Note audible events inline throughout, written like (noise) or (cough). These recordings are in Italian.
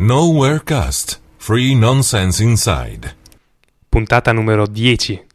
Nowhere Cast. Free Nonsense Inside. Puntata numero 10.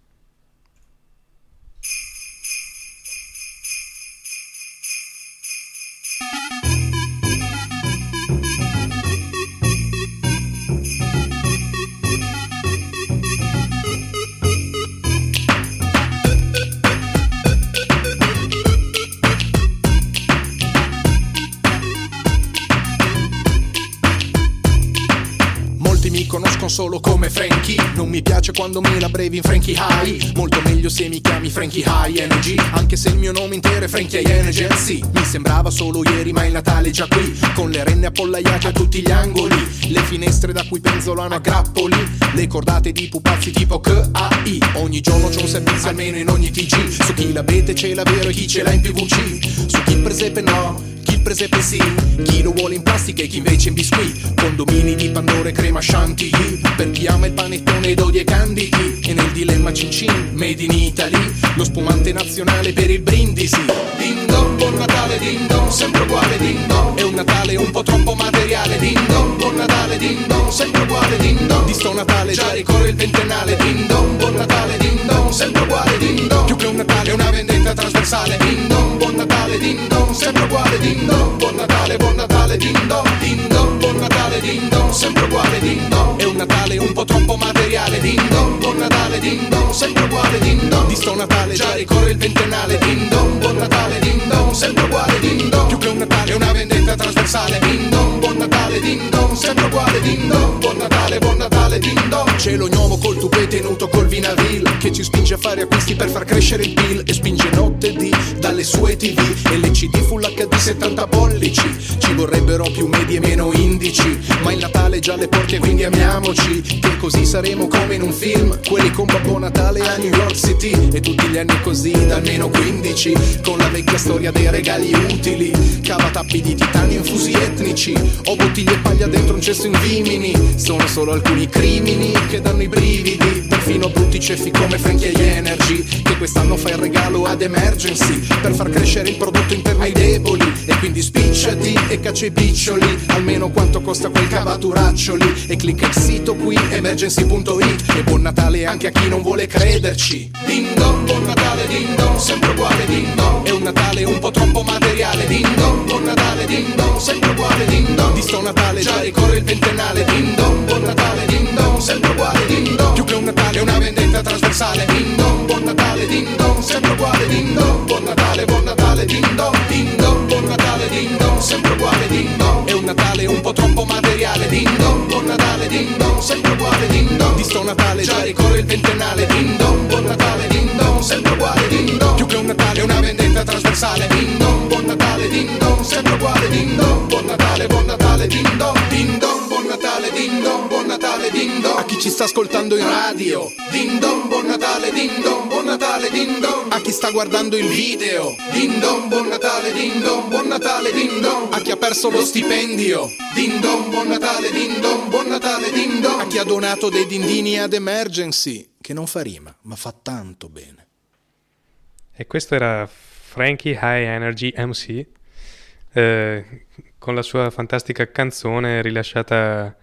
Quando me la brevi in Frankie High. Molto meglio se mi chiami Frankie High Energy. Anche se il mio nome intero è Frankie High Energy. Sì, mi sembrava solo ieri ma il Natale è già qui. Con le renne appollaiate a tutti gli angoli. Le finestre da cui penzolano a grappoli. Le cordate di pupazzi tipo KAI Ogni giorno c'è un servizio almeno in ogni TG Su chi l'abete ce l'ha vero e chi ce l'ha in PVC Su chi presepe no chi il presepe sì, chi lo vuole in plastica e chi invece in biscuit? Condomini di Pandora e crema chantilly Per chi ama il panettone d'odi e candidi. E nel dilemma cin cin, made in Italy. Lo spumante nazionale per il brindisi. Ding buon Natale ding sempre uguale ding È un Natale un po' troppo materiale ding Buon Natale ding sempre uguale ding Di sto Natale già ricorre il ventennale ding Buon Natale ding sempre uguale ding Più che un Natale è una vendetta trasversale ding Buon Natale ding sempre uguale ding Buon Natale, buon Natale Ding dong, buon Natale ding dong, sempre uguale ding dong È un Natale un po' troppo materiale ding dong Buon Natale ding dong, sempre uguale ding dong Di sto Natale già ricorre il ventennale ding dong Buon Natale ding dong, sempre uguale ding dong Più che un Natale è una vendetta trasversale ding dong Buon Natale ding dong, sempre uguale ding dong Buon Natale, buon Natale ding dong Cielo gnomo col tupè tenuto col vinavil Che ci spinge a fare acquisti per far crescere il PIL E spinge notte dì dalle sue tv E l'HD Full HD 70 pollici Ci vorrebbero più medie e meno indici Ma il Natale è già alle porte quindi amiamoci Che così saremo come in un film Quelli con Babbo Natale a New York City E tutti gli anni così da almeno 15 Con la vecchia storia dei regali utili Cavatappi di titanio infusi etnici Ho bottiglie e paglia dentro un cesso in vimini Sono solo alcuni crimini che danno i brividi Perfino brutti ceffi come Frankie Energy Che quest'anno fa il regalo ad emergency Per far crescere il prodotto interno ai deboli E quindi spicciati e caccia i piccioli Almeno quanto costa quel cavaturaccioli E clicca il sito qui emergency.it E buon Natale anche a chi non vuole crederci. Ding dong, buon Natale ding dong Sempre uguale ding dong. È un Natale un po' troppo materiale Ding dong, buon Natale ding dong Sempre uguale ding dong. Di sto Natale già ricorre il ventennale Ding dong, buon Natale ding dong Sempre uguale ding dong. Più che un Natale è una vendetta trasversale Ding buon Natale ding Sempre uguale ding Buon Natale, buon Natale ding dong buon Natale ding Sempre uguale ding È un Natale un po' troppo materiale Ding buon Natale ding Sempre uguale ding dong Di sto Natale già ricorre il ventennale Ding buon Natale ding Sempre uguale ding Più che un Natale è una vendetta trasversale Ding buon Natale ding Sempre uguale ding Buon Natale, buon Natale Ding dong, buon Natale ding dong Buon ci sta ascoltando in radio. Ding dong, buon Natale ding dong Buon Natale ding dong. A chi sta guardando il video. Ding dong, buon Natale ding dong Buon Natale ding dong. A chi ha perso lo stipendio. Ding dong, buon Natale ding dong Buon Natale ding dong. A chi ha donato dei dindini ad emergency Che non fa rima, ma fa tanto bene. E questo era Frankie High Energy MC eh, con la sua fantastica canzone rilasciata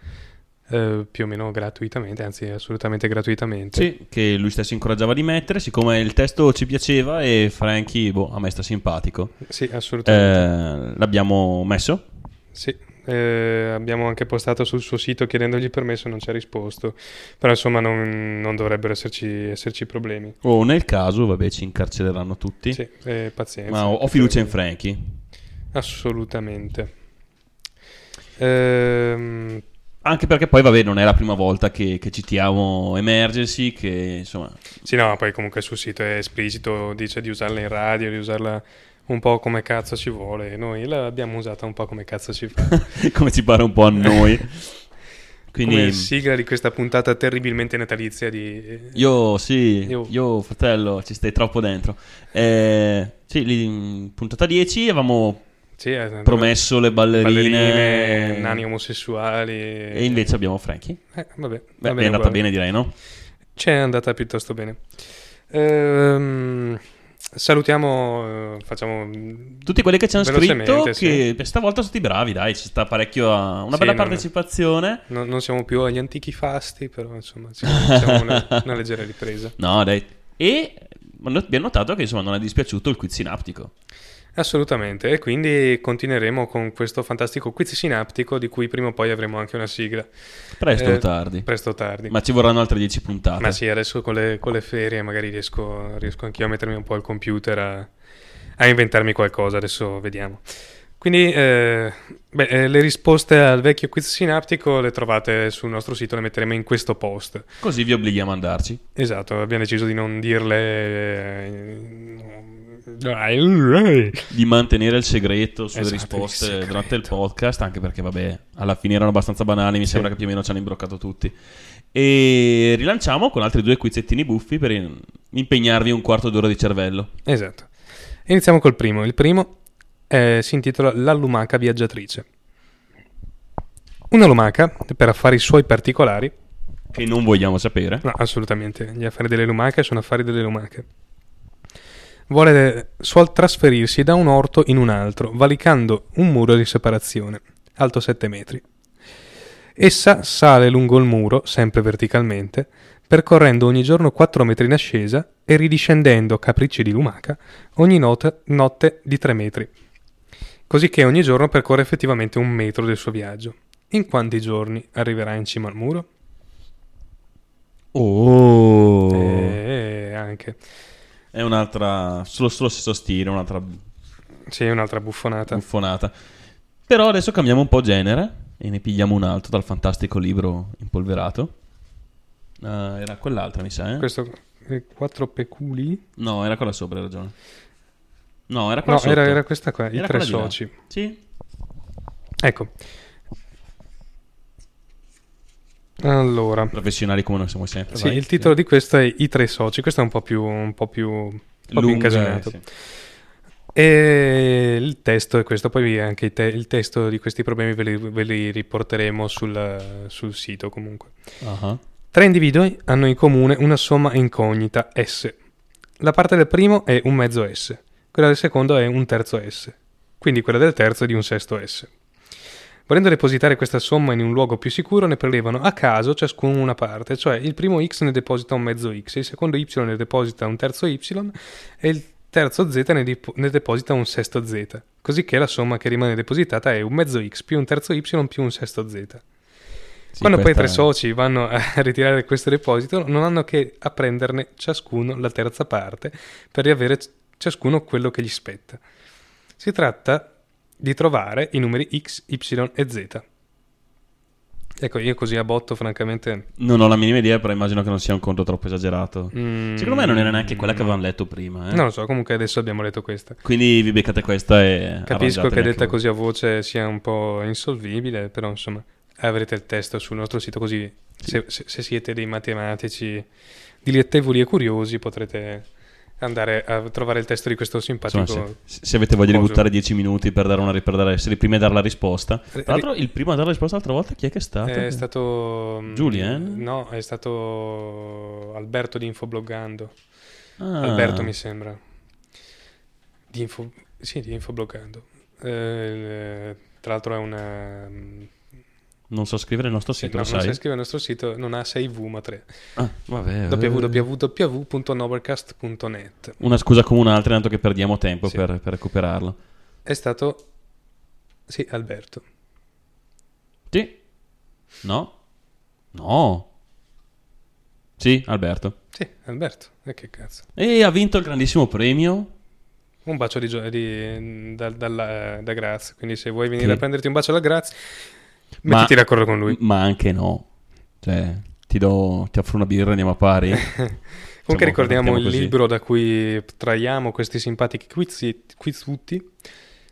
eh, più o meno gratuitamente, anzi assolutamente gratuitamente. Sì, che lui stesso incoraggiava di mettere, siccome il testo ci piaceva e Frankie, boh, a me sta simpatico. Sì, assolutamente. Eh, l'abbiamo messo? Sì, eh, abbiamo anche postato sul suo sito chiedendogli permesso, non ci ha risposto. Però insomma non, non dovrebbero esserci, esserci problemi. O nel caso, vabbè, ci incarcereranno tutti. Sì, eh, pazienza. Ma ho, ho fiducia in Frankie. Assolutamente. Ehm, Anche perché poi, vabbè, non è la prima volta che, che citiamo Emergency, che insomma... sì, no, poi comunque sul sito è esplicito, dice di usarla in radio, di usarla un po' come cazzo ci vuole. Noi l'abbiamo usata un po' come cazzo ci fa. (laughs) come ci pare un po' a noi. (laughs) Quindi Come sigla di questa puntata terribilmente natalizia di... io sì, Io- io, fratello, ci stai troppo dentro. Eh, sì, in puntata 10 avevamo Sì, eh, promesso le ballerine, ballerine, nani omosessuali. e invece abbiamo Frankie. Eh, vabbè, Beh, è andata uguale. bene direi, no? C'è andata piuttosto bene. Ehm, salutiamo, eh, facciamo Tutti quelli che ci hanno scritto, che stavolta sono stati bravi, dai, ci sta parecchio a- una Sì, bella non- partecipazione. Non, non siamo più agli antichi fasti, però insomma siamo (laughs) una, una leggera ripresa. No, dai. E abbiamo notato che insomma non è dispiaciuto il quiz sinaptico. Assolutamente, e quindi continueremo con questo fantastico quiz sinaptico di cui prima o poi avremo anche una sigla. Presto o Eh, tardi. Presto o tardi. Ma ci vorranno altre 10 puntate. Ma sì, adesso con le, con le ferie magari riesco, riesco anch'io a mettermi un po' al computer a, a inventarmi qualcosa, adesso vediamo. Quindi eh, beh, eh, le risposte al vecchio quiz sinaptico le trovate sul nostro sito, le metteremo in questo post. Così vi obblighiamo ad andarci. Esatto, abbiamo deciso di non dirle... Di mantenere il segreto sulle Esatto, risposte il durante il podcast, anche perché, vabbè, alla fine erano abbastanza banali. Mi Sì. sembra che più o meno ci hanno imbroccato tutti. E rilanciamo con altri due quizzettini buffi per impegnarvi un quarto d'ora di cervello. Esatto. Iniziamo col primo. Il primo eh, si intitola La lumaca viaggiatrice. Una lumaca, per affari suoi particolari, Che non vogliamo sapere. no, assolutamente, gli affari delle lumache sono affari delle lumache. Vuole, suol trasferirsi da un orto in un altro, valicando un muro di separazione, alto 7 metri. Essa sale lungo il muro, sempre verticalmente, percorrendo ogni giorno 4 metri in ascesa e ridiscendendo, capricci di lumaca, ogni notte, notte di 3 metri. Così che ogni giorno percorre effettivamente un metro del suo viaggio. In quanti giorni arriverà in cima al muro? Oh, Eh, anche. È un'altra. Solo, solo se sostiene, un'altra Sì, un'altra buffonata. buffonata. Però adesso cambiamo un po' genere e ne pigliamo un altro dal fantastico libro impolverato. Ah, era quell'altra, mi sa. Eh? Questo eh, quattro peculi? No, era quella sopra, hai ragione. No, era quella No, era, sotto. era questa qua, i Era tre di là. soci. Sì. Ecco. Allora, Professionali come noi siamo sempre. sì, vai. il titolo di questo è I tre soci. Questo è un po' più, un po' più, un po' più incasinato. eh, sì. E il testo è questo. Poi anche te- il testo di questi problemi ve li, ve li riporteremo sul, sul sito comunque. Ah, Tre individui hanno in comune una somma incognita S. La parte del primo è un mezzo S, quella del secondo è un terzo S, quindi quella del terzo è di un sesto S. Volendo depositare questa somma in un luogo più sicuro, ne prelevano a caso ciascuno una parte, cioè il primo X ne deposita un mezzo X, il secondo Y ne deposita un terzo Y e il terzo Z ne, dip- ne deposita un sesto Z, così che la somma che rimane depositata è un mezzo X più un terzo Y più un sesto Z. Sì, Quando poi i tre questa- soci vanno a (laughs) ritirare questo deposito, non hanno che a prenderne ciascuno la terza parte per riavere ciascuno quello che gli spetta. Si tratta di trovare i numeri x, y e z. Ecco, io così a botto, francamente. Non ho la minima idea, però immagino che non sia un conto troppo esagerato. mm, Secondo me non era neanche quella che avevamo letto prima. eh. Non lo so, comunque adesso abbiamo letto questa. Quindi vi beccate questa e. Capisco che detta voi. così a voce sia un po' insolvibile, però insomma avrete il testo sul nostro sito così se, se- se siete dei matematici dilettevoli e curiosi potrete andare a trovare il testo di questo simpatico... Insomma, se, se avete voglia di buttare 10 minuti per dare una per dare, essere i primi a dare la risposta. Ri- Tra l'altro, il primo a dare la risposta l'altra volta chi è che è stato? È stato... mm, Julien? No, è stato Alberto di Infobloggando. Ah. Alberto mi sembra. Di Info... Sì, di Infobloggando. Eh, tra l'altro è una... Non so scrivere il nostro Sì, sito, no, lo non sai? sai scrivere il nostro sito, non ha 6V ma 3. Ah, vabbè. eh. www.novercast.net Una scusa come un'altra, tanto che perdiamo tempo Sì. per, per recuperarlo. È stato... Sì, Alberto. Sì? No? No? Sì, Alberto. Sì, Alberto. E che cazzo. E ha vinto il grandissimo premio. Un bacio di, gio- di- da, dalla- da Graz. Quindi se vuoi venire Sì. a prenderti un bacio da Graz, Ma- mettiti d'accordo con lui. Ma anche no. Cioè, ti, do, ti offro una birra e andiamo a pari. (laughs) Comunque ricordiamo il così. libro da cui traiamo questi simpatici quiz, quizzutti,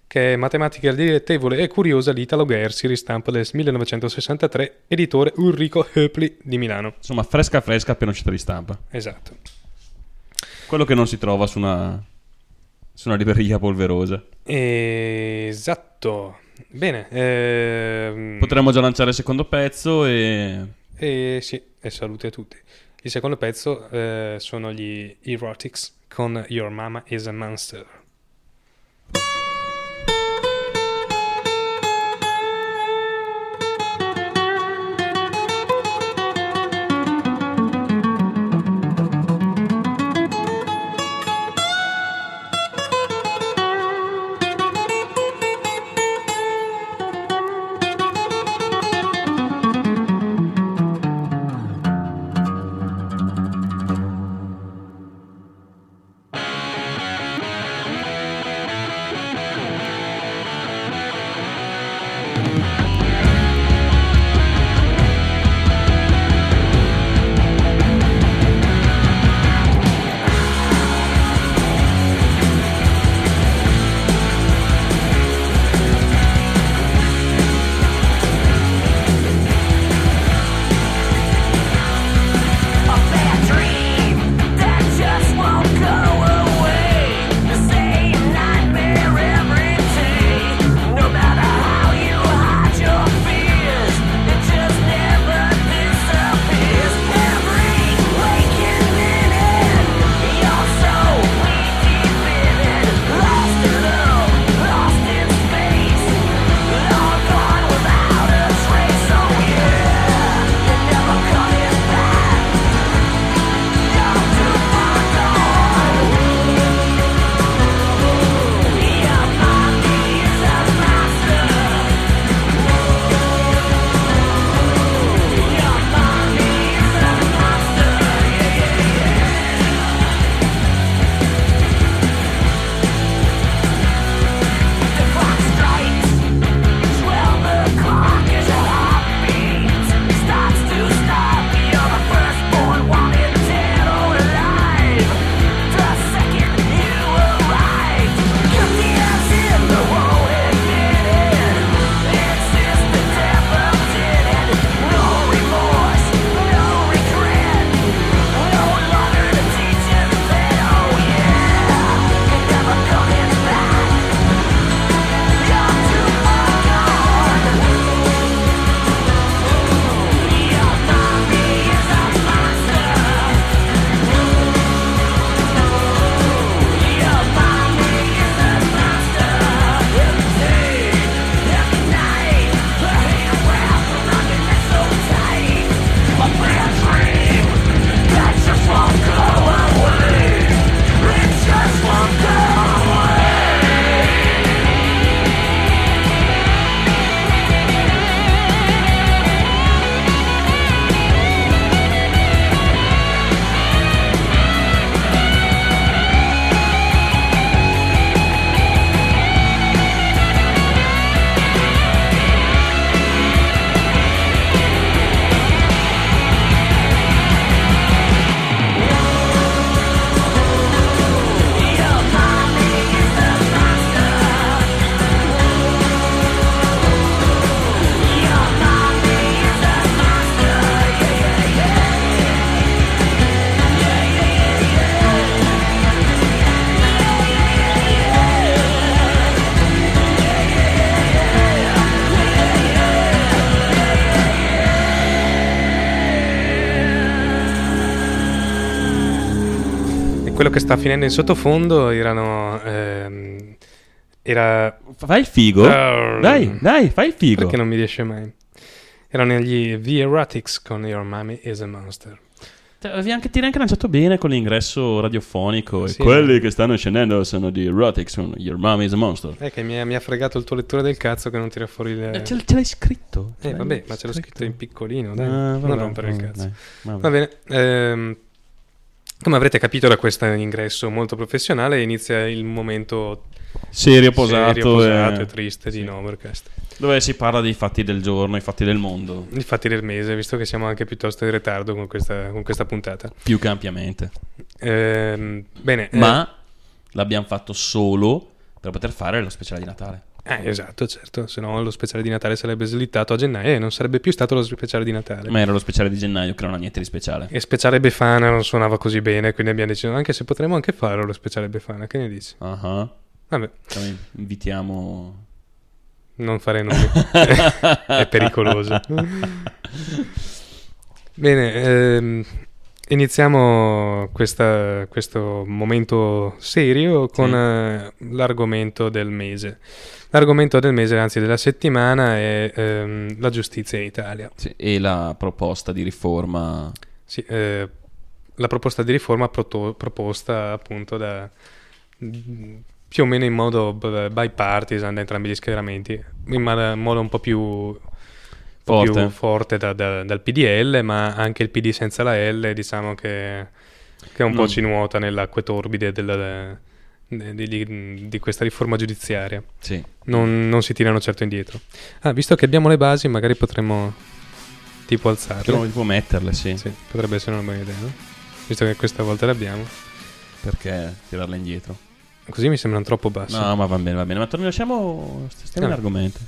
che è Matematica dilettevole e curiosa di Italo Gersi, ristampa del 1963, editore Ulrico Höpli di Milano. Insomma, fresca fresca appena uscita di stampa. Esatto. Quello che non si trova su una, su una libreria polverosa. Esatto. Bene. ehm, Potremmo già lanciare il secondo pezzo e... E sì, e salute a tutti. Il secondo pezzo eh, sono gli Erotics con Your Mama is a Monster. Quello che sta finendo in sottofondo erano... ehm, era... Fai il figo. Arr. Dai, dai, fai il figo. Perché non mi riesce mai. Erano gli The Erotics con Your Mommy is a Monster. Avevi anche, ti anche lanciato bene con l'ingresso radiofonico. Sì. e quelli che stanno scendendo sono di Erotics. Sono Your Mom is a Monster. È che mi ha, mi ha fregato il tuo lettore del cazzo che non tira fuori le... Eh, ce, ce l'hai scritto? Ce Eh, l'hai vabbè, ma ce l'ho scritto in piccolino, dai. Ah, non vabbè, rompere il cazzo. dai. Va bene. ehm, come avrete capito da questo ingresso molto professionale, inizia il momento Serio, posato, serio, posato e- e triste di sì. Novercast. Dove si parla dei fatti del giorno, i fatti del mondo, I fatti del mese, visto che siamo anche piuttosto in ritardo con questa, con questa puntata. più che ampiamente. Ehm, bene, eh, Ma l'abbiamo fatto solo per poter fare lo speciale di Natale. Eh, esatto, certo, se no lo speciale di Natale sarebbe slittato a gennaio e non sarebbe più stato lo speciale di Natale. Ma era lo speciale di gennaio che non ha niente di speciale. E speciale Befana non suonava così bene, quindi abbiamo deciso anche se potremmo anche fare lo speciale Befana, che ne dici? Ah ah. Vabbè, Poi invitiamo... non fare nomi, (laughs) è pericoloso. (laughs) Bene, ehm, iniziamo questa- questo momento serio con Sì. eh, l'argomento del mese. L'argomento del mese, anzi della settimana, è ehm, la giustizia in Italia. Sì, e la proposta di riforma. Sì, eh, la proposta di riforma proto- proposta appunto da più o meno in modo bipartisan da entrambi gli schieramenti, in modo un po' più, po' Forte. più forte da- da- dal PDL, ma anche il PD senza la L, diciamo che, che un po' Non- ci nuota nelle acque torbide della- di, di- di questa riforma giudiziaria. Sì. Non, non si tirano certo indietro. Ah, visto che abbiamo le basi, magari potremmo tipo alzarle. Però può metterle, sì. Sì, potrebbe essere una buona idea, no? Visto che questa volta le abbiamo. Perché tirarle indietro? Così mi sembrano troppo basse. No, ma va bene, va bene. Ma torni- lasciamo. Stiamo in Ah. argomento.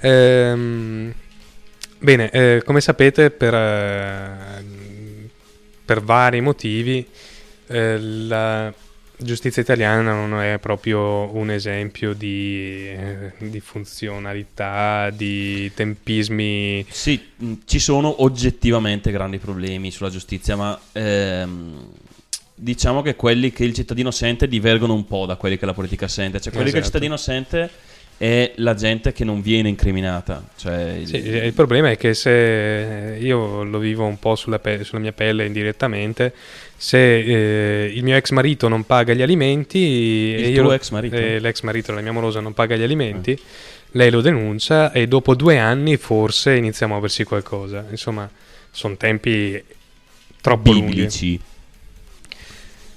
Ehm, bene, eh, come sapete, per, eh, per vari motivi, eh, la giustizia italiana non è proprio un esempio di, eh, di funzionalità, di tempismi. Sì, mh, ci sono oggettivamente grandi problemi sulla giustizia, ma ehm, diciamo che quelli che il cittadino sente divergono un po' da quelli che la politica sente. Cioè, quelli che il Esatto. cittadino sente è la gente che non viene incriminata. Cioè, il- Sì, il problema è che se io lo vivo un po' sulla, pe- sulla mia pelle indirettamente, se eh, il mio ex marito non paga gli alimenti Il io tuo lo- ex marito? eh, l'ex marito della mia morosa non paga gli alimenti, lei lo denuncia e dopo due anni forse iniziamo a muoversi qualcosa. Insomma, sono tempi troppo lunghi. biblici.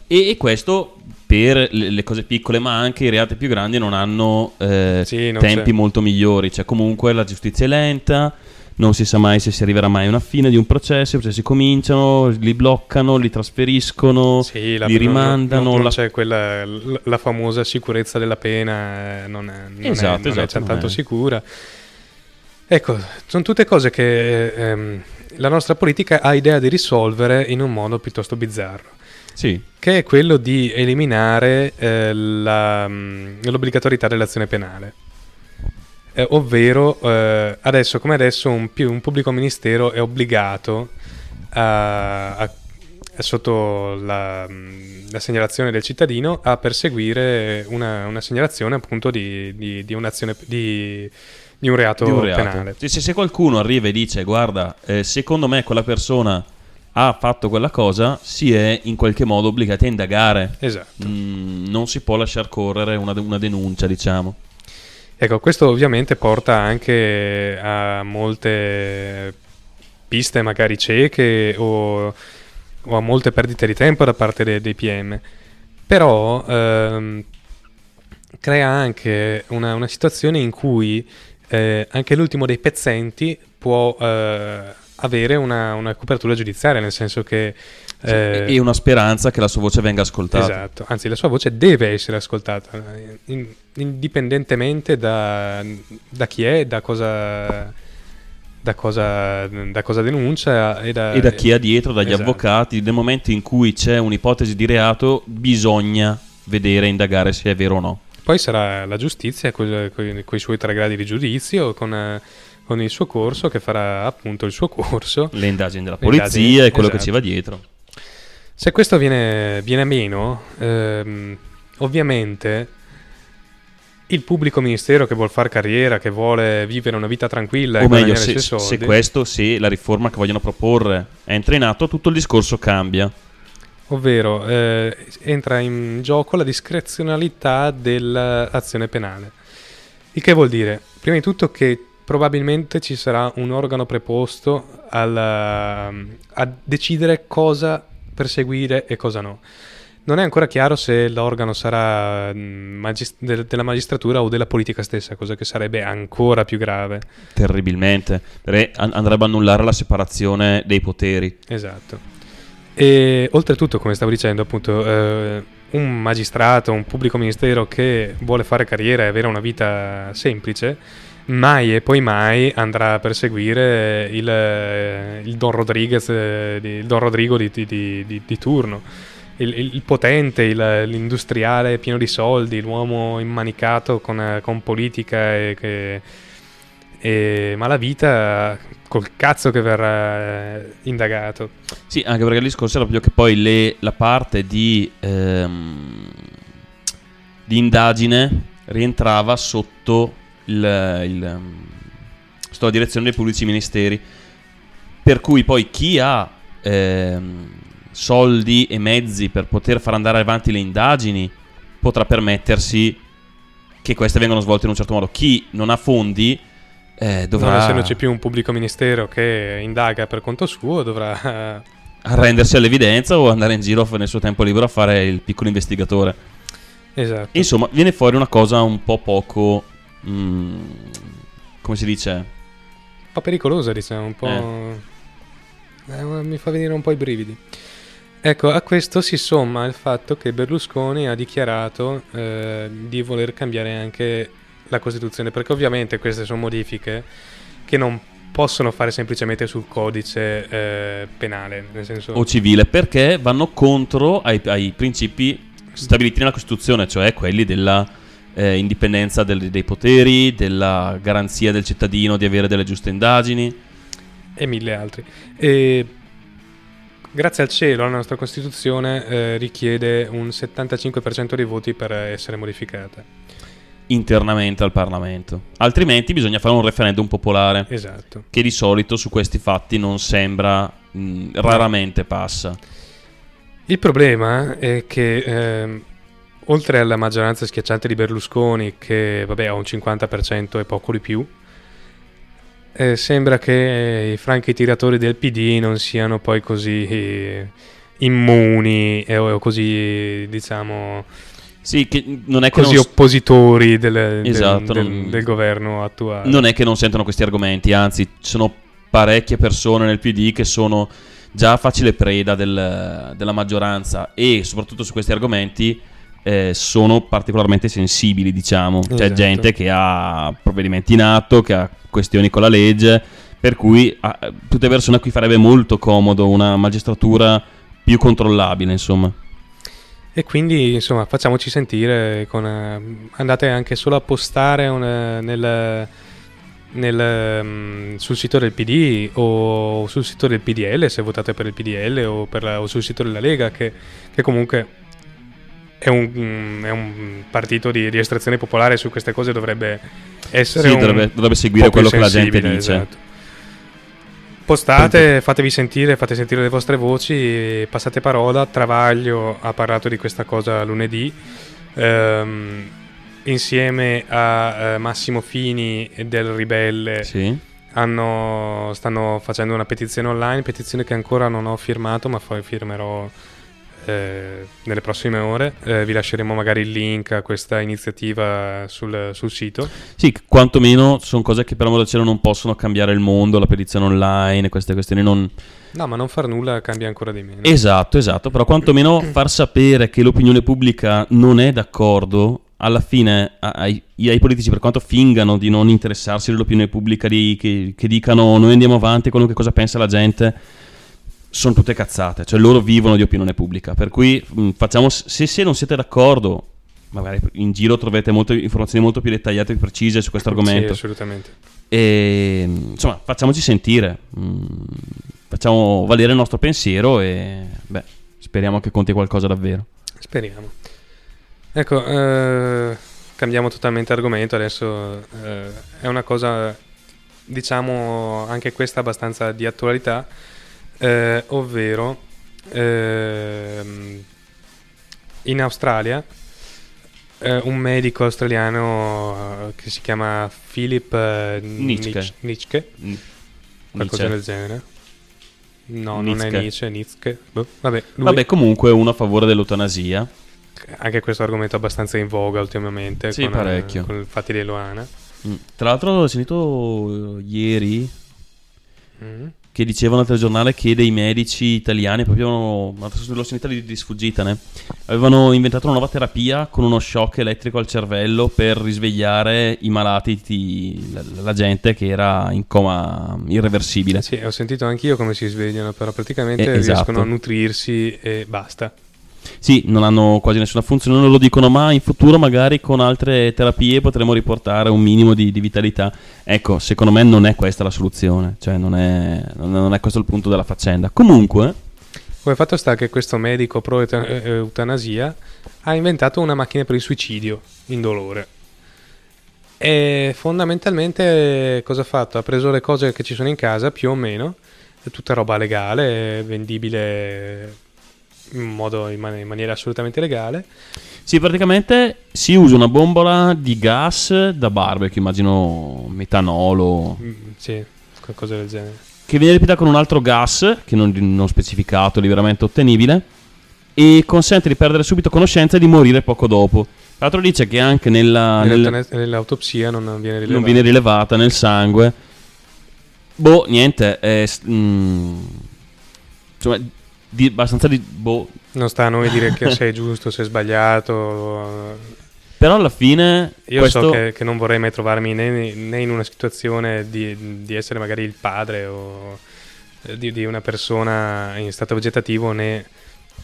E, e questo per le, cose piccole, ma anche i reati più grandi non hanno eh, Sì, non tempi c'è. molto migliori. Cioè, comunque la giustizia è lenta, non si sa mai se si arriverà mai a una fine di un processo. I processi cominciano, li bloccano, li trasferiscono, Sì, la- li rimandano. Non, non la- c'è quella, la, la famosa sicurezza della pena, eh, non è, non è- Esatto, è esatto, non tanto è. sicura. Ecco, sono tutte cose che ehm, la nostra politica ha idea di risolvere in un modo piuttosto bizzarro, Sì, che è quello di eliminare eh, la, mh, l'obbligatorietà dell'azione penale. Eh, ovvero, eh, adesso come adesso, un, un pubblico ministero è obbligato a, a- sotto la, mh, la segnalazione del cittadino a perseguire una, una segnalazione appunto di, di- di un'azione di, di un reato, un reato. penale. Se, se qualcuno arriva e dice: Guarda, eh, secondo me quella persona ha fatto quella cosa, si è in qualche modo obbligati a indagare. Esatto. Mm, non si può lasciar correre una, una denuncia, diciamo. Ecco, questo ovviamente porta anche a molte piste magari cieche o, o a molte perdite di tempo da parte de- dei PM. Però ehm, crea anche una, una situazione in cui eh, anche l'ultimo dei pezzenti può eh, avere una, una copertura giudiziaria, nel senso che... Sì, eh, e una speranza che la sua voce venga ascoltata. Esatto, anzi la sua voce deve essere ascoltata, in- indipendentemente da, da chi è, da cosa, da cosa, da cosa denuncia e da, E da chi ha dietro, dagli Esatto. avvocati, nel momento in cui c'è un'ipotesi di reato, bisogna vedere e indagare se è vero o no. Poi sarà la giustizia con i suoi tre gradi di giudizio, con, con il suo corso che farà appunto il suo corso. Le indagini della polizia indagini, e quello che esatto. ci va dietro. Se questo viene, viene meno, ehm, ovviamente il pubblico ministero che vuole fare carriera, che vuole vivere una vita tranquilla e o meglio, guadagnare se, se questo, se la riforma che vogliono proporre entra in atto, tutto il discorso cambia. ovvero eh, entra in gioco la discrezionalità dell'azione penale. Il che vuol dire, prima di tutto, che probabilmente ci sarà un organo preposto alla- a decidere cosa perseguire e cosa no. Non è ancora chiaro se l'organo sarà mm, magis- del- della magistratura o della politica stessa, cosa che sarebbe ancora più grave. Terribilmente. Perché an- andrebbe a annullare la separazione dei poteri. Esatto. E oltretutto, come stavo dicendo, appunto, eh, un magistrato, un pubblico ministero che vuole fare carriera e avere una vita semplice, mai e poi mai andrà a perseguire il, il Don Rodriguez, eh, il Don Rodrigo di, di- di- di- turno. Il, il- potente, l'industriale pieno di soldi, l'uomo immanicato con, con politica e che, E malavita col cazzo che verrà eh, indagato. Sì, anche perché il discorso era proprio che poi le- la parte di, ehm, di indagine rientrava sotto il, il, ehm, sotto la direzione dei pubblici ministeri. Per cui poi chi ha ehm, soldi e mezzi per poter far andare avanti le indagini potrà permettersi che queste vengano svolte in un certo modo. Chi non ha fondi eh, dovrà Non essendoci più un pubblico ministero che indaga per conto suo, dovrà eh, arrendersi all'evidenza o andare in giro nel suo tempo libero a fare il piccolo investigatore. Esatto. Insomma, viene fuori una cosa un po' poco. Mm, come si dice? un po' pericolosa, diciamo, un po'... eh, mi fa venire un po' i brividi. Ecco, a questo si somma il fatto che Berlusconi ha dichiarato eh, di voler cambiare anche la Costituzione, perché ovviamente queste sono modifiche che non possono fare semplicemente sul codice eh, penale, nel senso... O civile, perché vanno contro ai, ai principi stabiliti nella Costituzione, cioè quelli della eh, indipendenza del- dei poteri, della garanzia del cittadino di avere delle giuste indagini. e mille altri. E grazie al cielo la nostra Costituzione eh, richiede un 75% dei voti per essere modificata. internamente al Parlamento. Altrimenti bisogna fare un referendum popolare, Esatto. che di solito su questi fatti non sembra, mh, raramente passa. Il problema è che ehm, oltre alla maggioranza schiacciante di Berlusconi, che vabbè ha un 50% e poco di più, eh, sembra che i franchi tiratori del PD non siano poi così eh, immuni e, o così diciamo Sì, che non è che, così non, oppositori del, del- Esatto, del- non- del governo attuale. non è che non sentono questi argomenti, anzi, ci sono parecchie persone nel PD che sono già facile preda del- della maggioranza e soprattutto su questi argomenti eh, sono particolarmente sensibili, diciamo. C'è Esatto. gente che ha provvedimenti in atto, che ha questioni con la legge, per cui a tutte persone a cui farebbe molto comodo una magistratura più controllabile, insomma. E quindi, insomma, facciamoci sentire. Con, eh, andate anche solo a postare un, eh, nel, nel, mm, sul sito del PD o sul sito del PDL, se votate per il PDL o, per o sul sito della Lega, che, che comunque è un, mm, è un partito di, di estrazione popolare su queste cose dovrebbe essere Sì, dovrebbe, dovrebbe seguire quello che la gente dice. esatto. Postate, fatevi sentire, fate sentire le vostre voci, e passate parola. Travaglio ha parlato di questa cosa lunedì. ehm, insieme a eh, Massimo Fini del Ribelle Sì. hanno- stanno facendo una petizione online, petizione che ancora non ho firmato, ma poi firmerò eh, nelle prossime ore. Eh, vi lasceremo magari il link a questa iniziativa sul, sul sito. Sì, quantomeno sono cose che per amore del cielo non possono cambiare il mondo, la petizione online, queste questioni non... No, ma non far nulla cambia ancora di meno. Esatto, esatto, però quantomeno (clears throat) far sapere che l'opinione pubblica non è d'accordo, alla fine ai, ai politici per quanto fingano di non interessarsi dell'opinione pubblica, di- che, che dicano noi andiamo avanti, quello che cosa pensa la gente, sono tutte cazzate, cioè loro vivono di opinione pubblica, per cui mh, facciamo, se, se non siete d'accordo, magari in giro troverete molte informazioni molto più dettagliate e precise su questo Sì, argomento. assolutamente. E insomma, facciamoci sentire, mm, facciamo valere il nostro pensiero e beh, speriamo che conti qualcosa davvero. Speriamo. Ecco, eh, cambiamo totalmente argomento. Adesso eh, è una cosa, diciamo, anche questa abbastanza di attualità, eh, ovvero ehm, in Australia eh, un medico australiano eh, che si chiama Philip eh, Mm, qualcosa Nietzsche. del genere. No, non Nitschke. è Nietzsche, Nitschke. Boh, vabbè, lui- Vabbè, comunque uno a favore dell'eutanasia. anche questo argomento è abbastanza in voga ultimamente Sì, con, parecchio. eh, con i fatti di Luana. Mm. Tra l'altro ho sentito eh, ieri Mm. Che dicevano al telegiornale che dei medici italiani, proprio ma l'ho sentita di, di sfuggitane, avevano inventato una nuova terapia con uno shock elettrico al cervello per risvegliare i malati, ti- la, la gente che era in coma irreversibile. Sì, ho sentito anch'io come si svegliano, però praticamente Eh, esatto. riescono a nutrirsi e basta. Sì, non hanno quasi nessuna funzione, non lo dicono, ma in futuro magari con altre terapie potremo riportare un minimo di, di vitalità. Ecco, secondo me non è questa la soluzione, cioè non è, non è questo il punto della faccenda. Comunque, Come fatto sta che questo medico pro eh, eutanasia ha inventato una macchina per il suicidio indolore. E fondamentalmente cosa ha fatto? Ha preso le cose che ci sono in casa, più o meno, tutta roba legale, vendibile in, modo, in, man- in maniera assolutamente legale. sì, praticamente si usa una bombola di gas da barbecue, immagino metanolo, Mm, sì, qualcosa del genere. che viene ripetita con un altro gas, che non, non specificato, liberamente ottenibile, e consente di perdere subito conoscenza e di morire poco dopo. Tra l'altro dice che anche nella, nel- Nell'autopsia non viene non viene rilevata nel sangue. Boh, niente, è, mm, insomma, di, abbastanza di... Boh. Non sta a noi dire che se è giusto, se è sbagliato. Però alla fine Io questo... so che, che non vorrei mai trovarmi né, né in una situazione di, di essere magari il padre o eh, di, di una persona in stato vegetativo né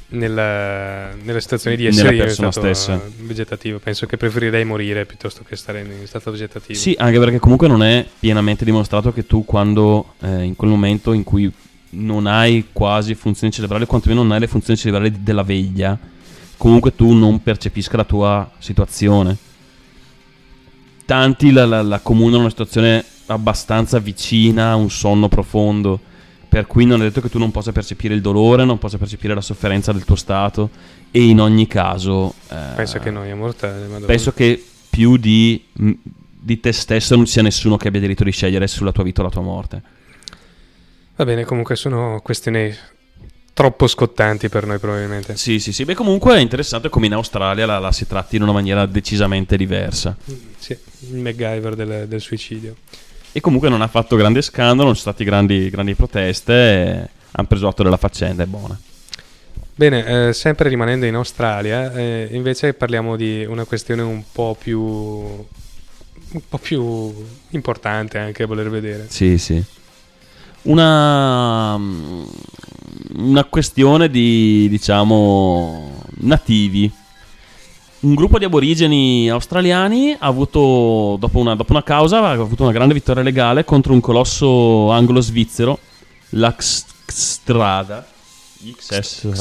nella, nella situazione di Nella essere io in persona stato stessa. vegetativo. Penso che preferirei morire piuttosto che stare in, in stato vegetativo. Sì, anche perché comunque non è pienamente dimostrato che tu quando, eh, in quel momento in cui non hai quasi funzioni cerebrali, quantomeno non hai le funzioni cerebrali della veglia, comunque tu non percepisca la tua situazione. Tanti la, la, la comunano una situazione abbastanza vicina a un sonno profondo, per cui non è detto che tu non possa percepire il dolore, non possa percepire la sofferenza del tuo stato e in ogni caso... eh, Penso che noia mortale. Madonna. Penso che più di, di te stesso non ci sia nessuno che abbia diritto di scegliere sulla tua vita o la tua morte. Va bene, comunque sono questioni troppo scottanti per noi probabilmente. Sì, sì, sì. Beh, comunque è interessante come in Australia la, la si tratti in una maniera decisamente diversa. Sì, il MacGyver del, del suicidio. E comunque non ha fatto grande scandalo, non ci sono state grandi, grandi proteste. Hanno preso atto della faccenda, è buona. Bene, eh, sempre rimanendo in Australia, eh, invece parliamo di una questione un po' più un po' più importante anche a voler vedere. Sì, sì. Una, una questione di, diciamo, nativi. Un gruppo di aborigeni australiani ha avuto, dopo una, dopo una causa, ha avuto una grande vittoria legale contro un colosso anglo-svizzero, la Xstrada. XS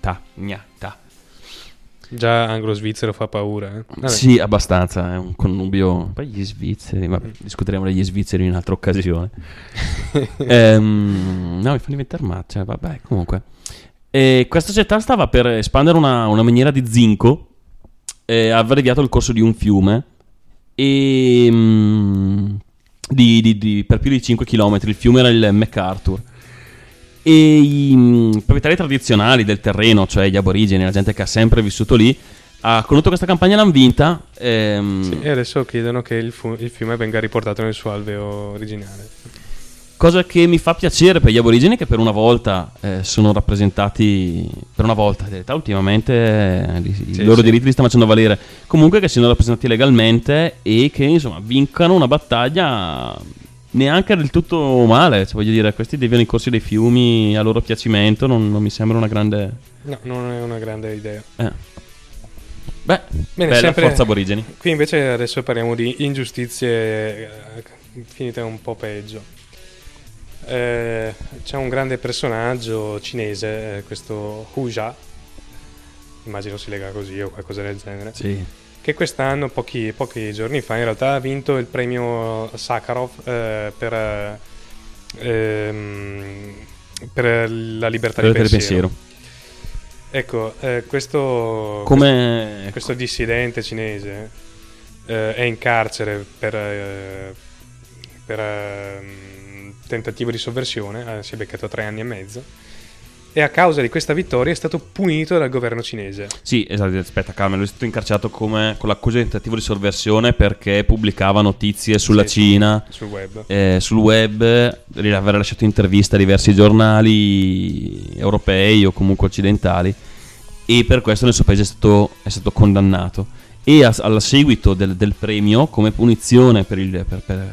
Stra- Già anglo-svizzero fa paura. eh. Vabbè. Sì, abbastanza, è un connubio. Poi gli svizzeri, ma discuteremo degli svizzeri in un'altra occasione. (laughs) Ehm, no, mi fanno diventare matcha, cioè, vabbè, comunque. E questa società stava per espandere una, una miniera di zinco e aveva deviato il corso di un fiume e, mm, di- di- di- per più di 5 km. Il fiume era il MacArthur. E i mm, proprietari tradizionali del terreno, cioè gli aborigeni, la gente che ha sempre vissuto lì, ha condotto questa campagna e l'hanno vinta. ehm, Sì, e adesso chiedono che il, fu- il fiume venga riportato nel suo alveo originale. Cosa che mi fa piacere per gli aborigeni che per una volta eh, sono rappresentati, per una volta, in realtà ultimamente eh, i Sì, loro sì. diritti li stanno facendo valere, comunque che siano rappresentati legalmente e che insomma vincano una battaglia neanche del tutto male, cioè, voglio dire, questi deviano i corsi dei fiumi a loro piacimento, non, non mi sembra una grande... No, non è una grande idea. eh. Beh, Bene, bella sempre- forza aborigeni. Qui invece adesso parliamo di ingiustizie eh, finite un po' peggio. Eh, c'è un grande personaggio cinese, eh, questo Hu Jia, immagino si lega così o qualcosa del genere, Sì. Che quest'anno, pochi, pochi giorni fa, in realtà ha vinto il premio Sakharov eh, per, eh, ehm, per la libertà di Per il pensiero. pensiero. Ecco, eh, questo, Come... questo dissidente cinese eh, è in carcere per, eh, per ehm, tentativo di sovversione, eh, si è beccato tre anni e mezzo, e a causa di questa vittoria è stato punito dal governo cinese. Sì, esatto, aspetta, calma, lui è stato incarcerato come, con l'accusa di tentativo di sovversione perché pubblicava notizie sulla Sì, Cina sul web. eh, sul web, aver lasciato interviste a diversi giornali europei o comunque occidentali e per questo nel suo paese è stato, è stato condannato. E a, al seguito del, del premio, come punizione per il- per- per-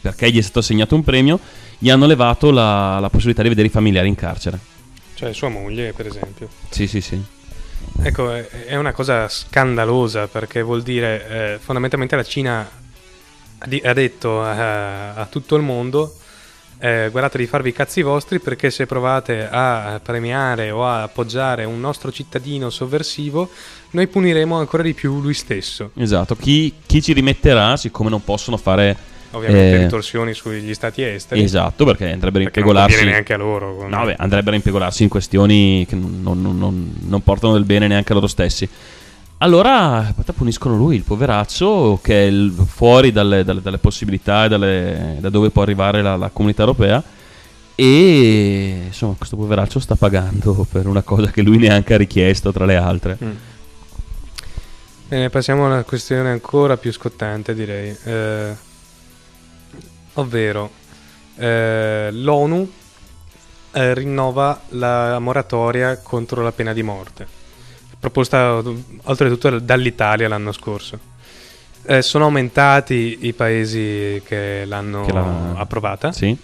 perché gli è stato assegnato un premio, gli hanno levato la, la possibilità di vedere i familiari in carcere. Cioè sua moglie per esempio. Sì, sì, sì. Ecco, è una cosa scandalosa perché vuol dire eh, fondamentalmente la Cina ha detto a, a tutto il mondo eh, guardate di farvi i cazzi vostri perché se provate a premiare o a appoggiare un nostro cittadino sovversivo noi puniremo ancora di più lui stesso. Esatto. Chi, chi ci rimetterà, siccome non possono fare... Ovviamente eh, ritorsioni sugli stati esteri. Esatto, perché andrebbero a Perché non neanche a loro. No, beh, andrebbero a impiegolarsi in questioni che non, non- non- non portano del bene neanche a loro stessi. Allora puniscono lui, il poveraccio, che è il- fuori dalle, dalle- dalle possibilità e dalle- da dove può arrivare la, la comunità europea. E insomma, questo poveraccio sta pagando per una cosa che lui neanche ha richiesto, tra le altre. Mm. Bene, passiamo a una questione ancora più scottante, direi. Eh, ovvero, eh, l'ONU eh, rinnova la moratoria contro la pena di morte, proposta oltretutto dall'Italia l'anno scorso. Eh, sono aumentati i paesi che l'hanno Che la- approvata. Sì.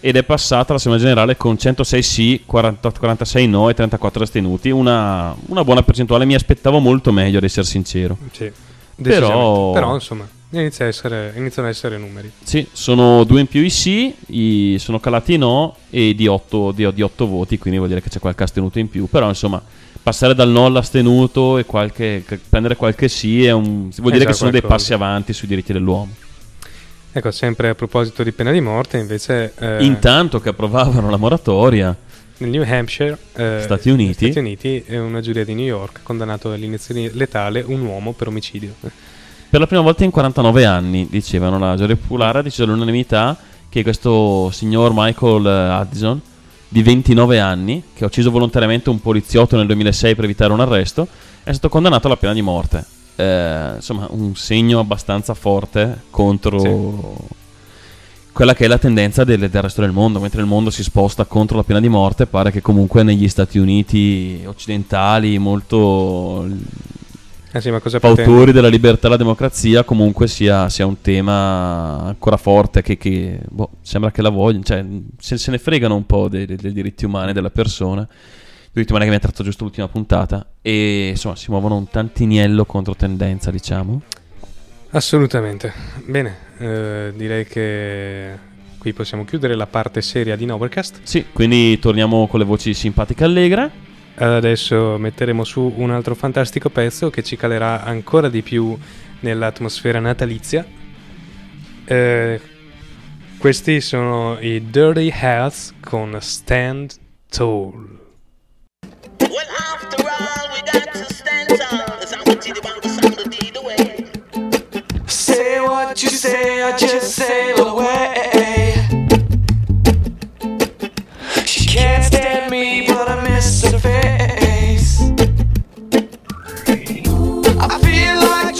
Ed è passata l'Assemblea Generale con 106 sì, 40 46 no e 34 astenuti. Una, una buona percentuale. Mi aspettavo molto meglio, ad essere sincero. Sì, Però-. Però, insomma, inizia a essere- iniziano ad essere numeri. Sì, sono due in più i sì, i- sono calati i no e di 8, voti, quindi vuol dire che c'è qualche astenuto in più. Però insomma, passare dal no all'astenuto e qualche, che- prendere qualche sì è un, vuol È dire che sono dei passi avanti sui diritti dell'uomo. Ecco, sempre a proposito di pena di morte, invece eh, Intanto che approvavano la moratoria, nel New Hampshire, eh, Stati Uniti. Stati Uniti, una giuria di New York ha condannato all'iniezione letale un uomo per omicidio. Per la prima volta in 49 anni, dicevano, la giuria popolare ha deciso all'unanimità che questo signor Michael eh, Addison, di 29 anni, che ha ucciso volontariamente un poliziotto nel 2006 per evitare un arresto, è stato condannato alla pena di morte. Eh, insomma, un segno abbastanza forte contro quella che è la tendenza del, del resto del mondo. Mentre il mondo si sposta contro la pena di morte, pare che comunque negli Stati Uniti occidentali molto Eh sì, fautori della libertà e la democrazia comunque sia, sia un tema ancora forte che, che, boh, sembra che la vogliono, cioè se, se ne fregano un po' dei, dei- dei diritti umani della persona, diritti umani che abbiamo trattato giusto l'ultima puntata e insomma si muovono un tantiniello contro tendenza diciamo. Assolutamente. Bene, eh, direi che qui possiamo chiudere la parte seria di Novercast. Sì, quindi torniamo con le voci simpatiche e allegre. Adesso metteremo su un altro fantastico pezzo che ci calerà ancora di più nell'atmosfera natalizia. Eh, questi sono i Dirty Hats con Stand Tall. Say what you say, I just sail away. Face. I feel like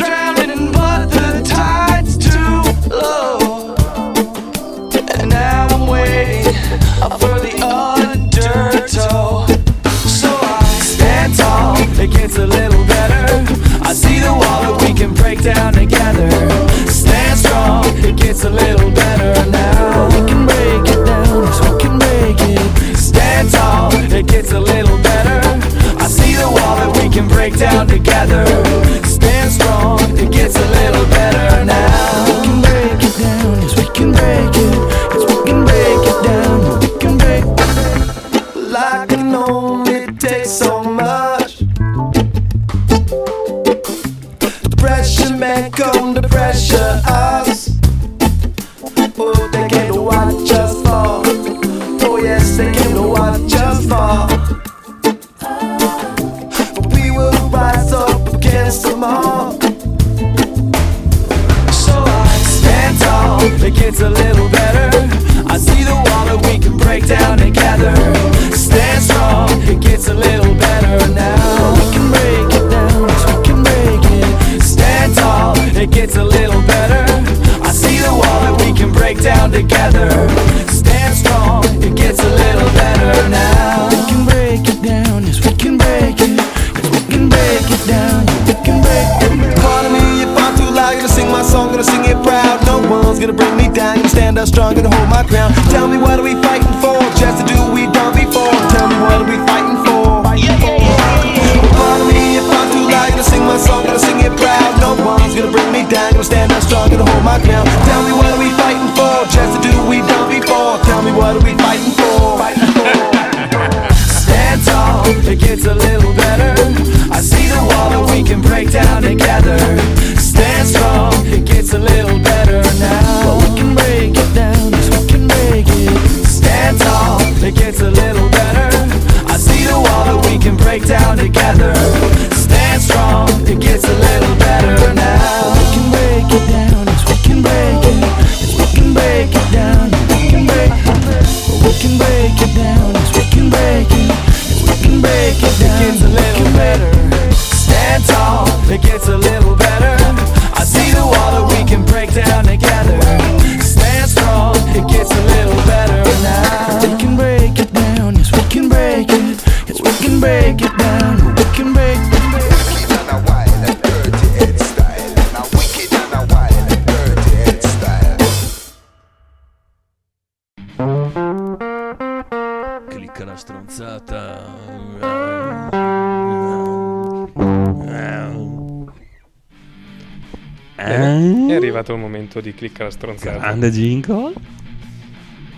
Bene, È arrivato il momento di cliccare la stronzata. Grande jingle.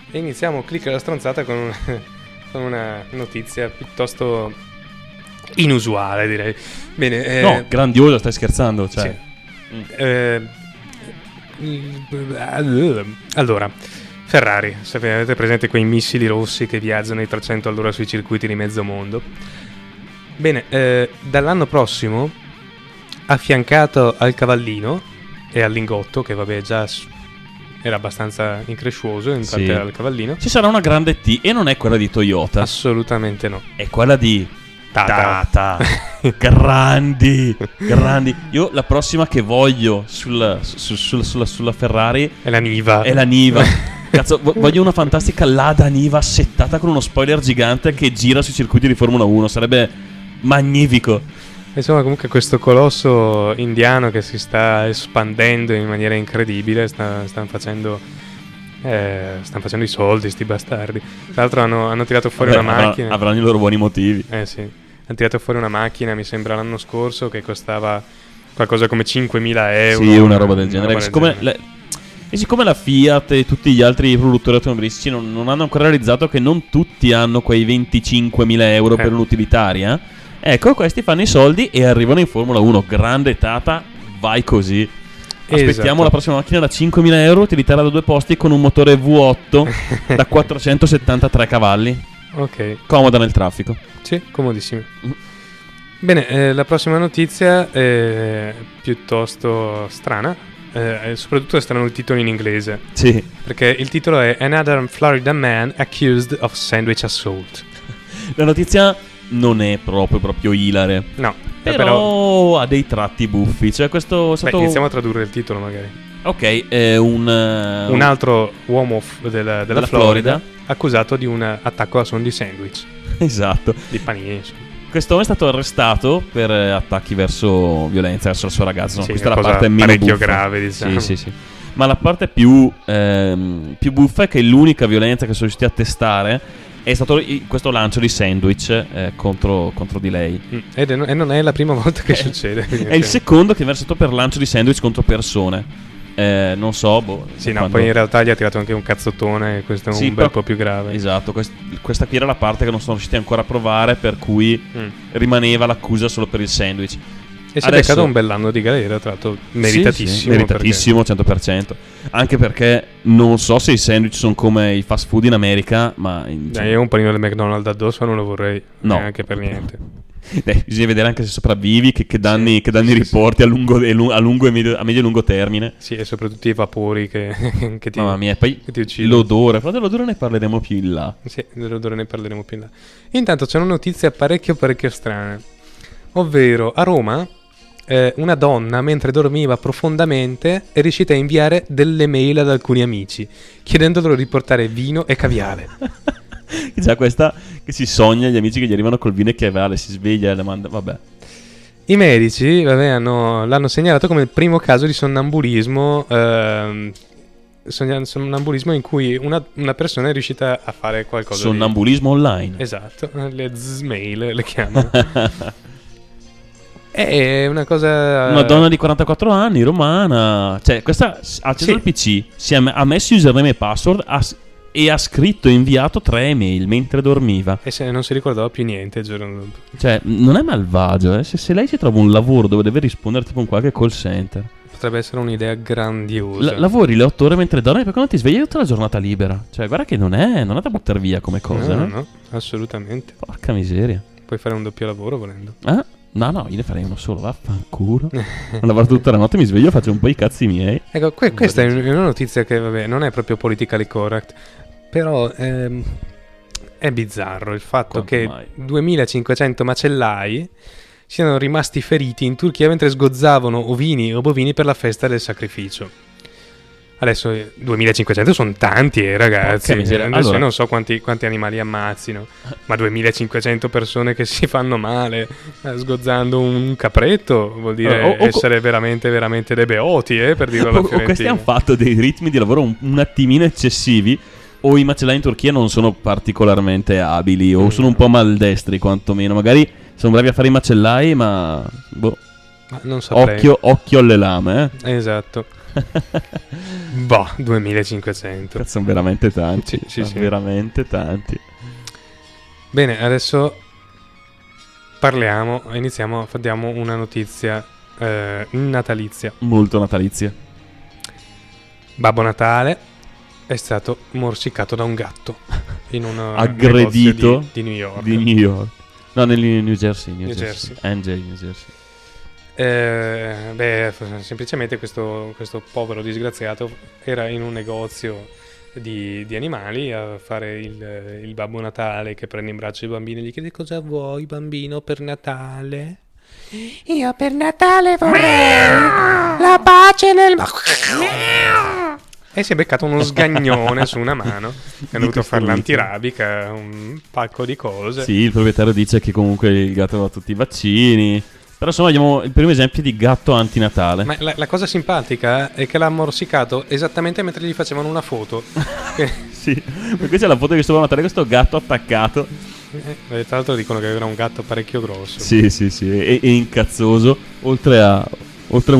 E iniziamo cliccare la stronzata con, un- (laughs) con una notizia piuttosto inusuale, direi. Bene, eh, No, grandioso, stai scherzando. Cioè. Sì. Eh, allora, Ferrari, sapete, avete presente quei missili rossi che viaggiano ai 300 all'ora sui circuiti di mezzo mondo? Bene, eh, dall'anno prossimo, affiancato al cavallino e al lingotto, che vabbè già era abbastanza increscioso in Sì. parte al cavallino, Ci sarà una grande T e non è quella di Toyota, assolutamente no. è quella di Tata. Tata. (laughs) grandi, grandi. Io la prossima che voglio sul- su- sul- sulla, sulla Ferrari È la Niva. è la Niva. (laughs) Cazzo, vo- voglio una fantastica Lada Niva settata con uno spoiler gigante che gira sui circuiti di Formula 1. Sarebbe magnifico. Insomma, comunque questo colosso indiano che si sta espandendo in maniera incredibile, sta- stanno facendo... eh, stanno facendo i soldi, sti bastardi. Tra l'altro hanno, hanno tirato fuori Vabbè, una avrà- macchina. avranno i loro buoni motivi. Eh sì. Hanno tirato fuori una macchina, mi sembra l'anno scorso, che costava qualcosa come 5.000 euro. Sì, una roba del genere. roba del siccome, genere. le- e siccome la Fiat e tutti gli altri produttori automobilistici non, non hanno ancora realizzato che non tutti hanno quei 25.000 euro Eh. per un'utilitaria, ecco, questi fanno i soldi e arrivano in Formula 1. Grande Tata, vai così. Aspettiamo Esatto. la prossima macchina da 5.000 euro, utilitaria da due posti con un motore V8 (laughs) da 473 cavalli. Ok, Comoda nel traffico. sì, comodissimo. Mm. Bene, eh, la prossima notizia è piuttosto strana. eh, soprattutto è strano il titolo in inglese. Sì. Perché il titolo è Another Florida Man Accused of Sandwich Assault. La notizia non è proprio, proprio ilare. No, eh, Però, però... ha dei tratti buffi. Cioè, questo è Beh, stato. iniziamo a tradurre il titolo magari. Ok, è un. eh, Un altro uomo f- della, della Della Florida, Florida. accusato di un attacco a suon di sandwich, (laughs) Esatto. di panini. insomma. Quest'uomo è stato arrestato per eh, attacchi verso violenza verso la sua ragazza. No, Sì, questa è la parte meno parecchio buffa. grave, diciamo. Sì, sì, sì. Ma la parte più, ehm, più buffa è che l'unica violenza che sono riusciti a testare è stato questo lancio di sandwich eh, contro, contro di lei. Mm, Ed è- e non è la prima volta che Eh, succede. È il secondo che viene stato per lancio di sandwich contro persone. Eh, non so, boh. Sì, no, quando- poi in realtà gli ha tirato anche un cazzottone questo è un Sì, bel però- po' più grave. Esatto, quest- questa qui era la parte che non sono riusciti ancora a provare, per cui Mm. rimaneva l'accusa solo per il sandwich. E si è Adesso- beccato un bell'anno di galera, tra l'altro meritatissimo. Sì, sì, meritatissimo, 100%. Anche perché non so se i sandwich sono come i fast food in America, ma in- perché- Dai, io un panino del McDonald's addosso non lo vorrei No. neanche per niente. (laughs) Eh, bisogna vedere anche se sopravvivi, che, che danni, Sì, che danni sì, riporti a, lungo, lu- a lungo e medio, a medio e lungo termine. Sì, e soprattutto i vapori che, (laughs) che ti, Mamma mia, poi l'odore, però dell'odore ne parleremo più in là. Sì, dell'odore ne parleremo più in là. Intanto c'è una notizia parecchio parecchio strana. Ovvero, a Roma, eh, una donna, mentre dormiva profondamente, è riuscita a inviare delle mail ad alcuni amici, chiedendo loro di portare vino e caviale. (laughs) Già questa che si sogna, gli amici che gli arrivano col vino e che vale, si sveglia e le manda, vabbè. I medici vabbè, hanno- l'hanno segnalato come il primo caso di sonnambulismo, sogna- sonnambulismo in cui una, una persona è riuscita a fare qualcosa Sonnambulismo online. di... Esatto, le z-mail le chiamano. (laughs) È una cosa... Una donna di 44 anni, romana. Cioè, questa ha acceso Sì. il PC, si è ha messo username e password, ha, e ha scritto e inviato tre email mentre dormiva. E se non si ricordava più niente il giorno dopo. Cioè, non è malvagio, eh. se, se lei si trova un lavoro dove deve rispondere tipo in qualche call center, Potrebbe essere un'idea grandiosa. la- lavori le otto ore mentre dormi, poi quando ti svegli tutta la giornata libera. Cioè, guarda che non è, non è da buttare via come cosa, no, eh. no, no, assolutamente. Porca miseria. Puoi fare un doppio lavoro volendo. Ah? No, no, io ne farei uno solo, vaffanculo. Ho lavorato tutta la notte, mi sveglio, faccio un po' i cazzi miei. Ecco, que- questa è un- una notizia che, vabbè, non è proprio politically correct, però ehm, è bizzarro il fatto Quanto che mai? 2500 macellai siano rimasti feriti in Turchia mentre sgozzavano ovini o bovini per la festa del sacrificio. Adesso eh, 2500 sono tanti, eh, ragazzi. Adesso Allora- io non so quanti, quanti animali ammazzino, ma 2500 persone che si fanno male eh, sgozzando un capretto vuol dire Eh, o- o- essere veramente, veramente dei beoti, eh, per dirlo alla O, (laughs) o questi hanno fatto dei ritmi di lavoro un, un attimino eccessivi. O i macellai in Turchia non sono particolarmente abili, o Mm. sono un po' maldestri, quantomeno. Magari sono bravi a fare i macellai, ma. Boh, Ma non saprei. occhio, occhio alle lame, eh. Esatto. (laughs) boh, 2500. Cazzo, sono veramente tanti. Sì, sì, sono sì. veramente tanti. Bene, adesso parliamo, iniziamo, diamo una notizia eh, natalizia. Molto natalizia. Babbo Natale è stato morsicato da un gatto (laughs) in un eh, Aggredito di, di New York. Di New York. No, nel New Jersey. New, New Jersey. Jersey. NJ, New Jersey. Eh, beh, semplicemente questo, questo povero disgraziato era in un negozio di, di animali a fare il, il Babbo Natale che prende in braccio i bambini e gli chiede cosa vuoi bambino per Natale? Io per Natale vorrei la pace nel E si è beccato uno sgagnone su una mano. (laughs) È venuto a questo fare l'antirabica, un pacco di cose. Sì, il proprietario dice che comunque il gatto aveva tutti i vaccini. Però insomma abbiamo il primo esempio di gatto antinatale. Ma la, la cosa simpatica è che l'ha morsicato esattamente mentre gli facevano una foto. (laughs) Sì, perché c'è la foto che sto Natale questo gatto attaccato. eh, tra l'altro dicono che era un gatto parecchio grosso. Sì, sì, sì, e, e incazzoso, oltre a oltre, a-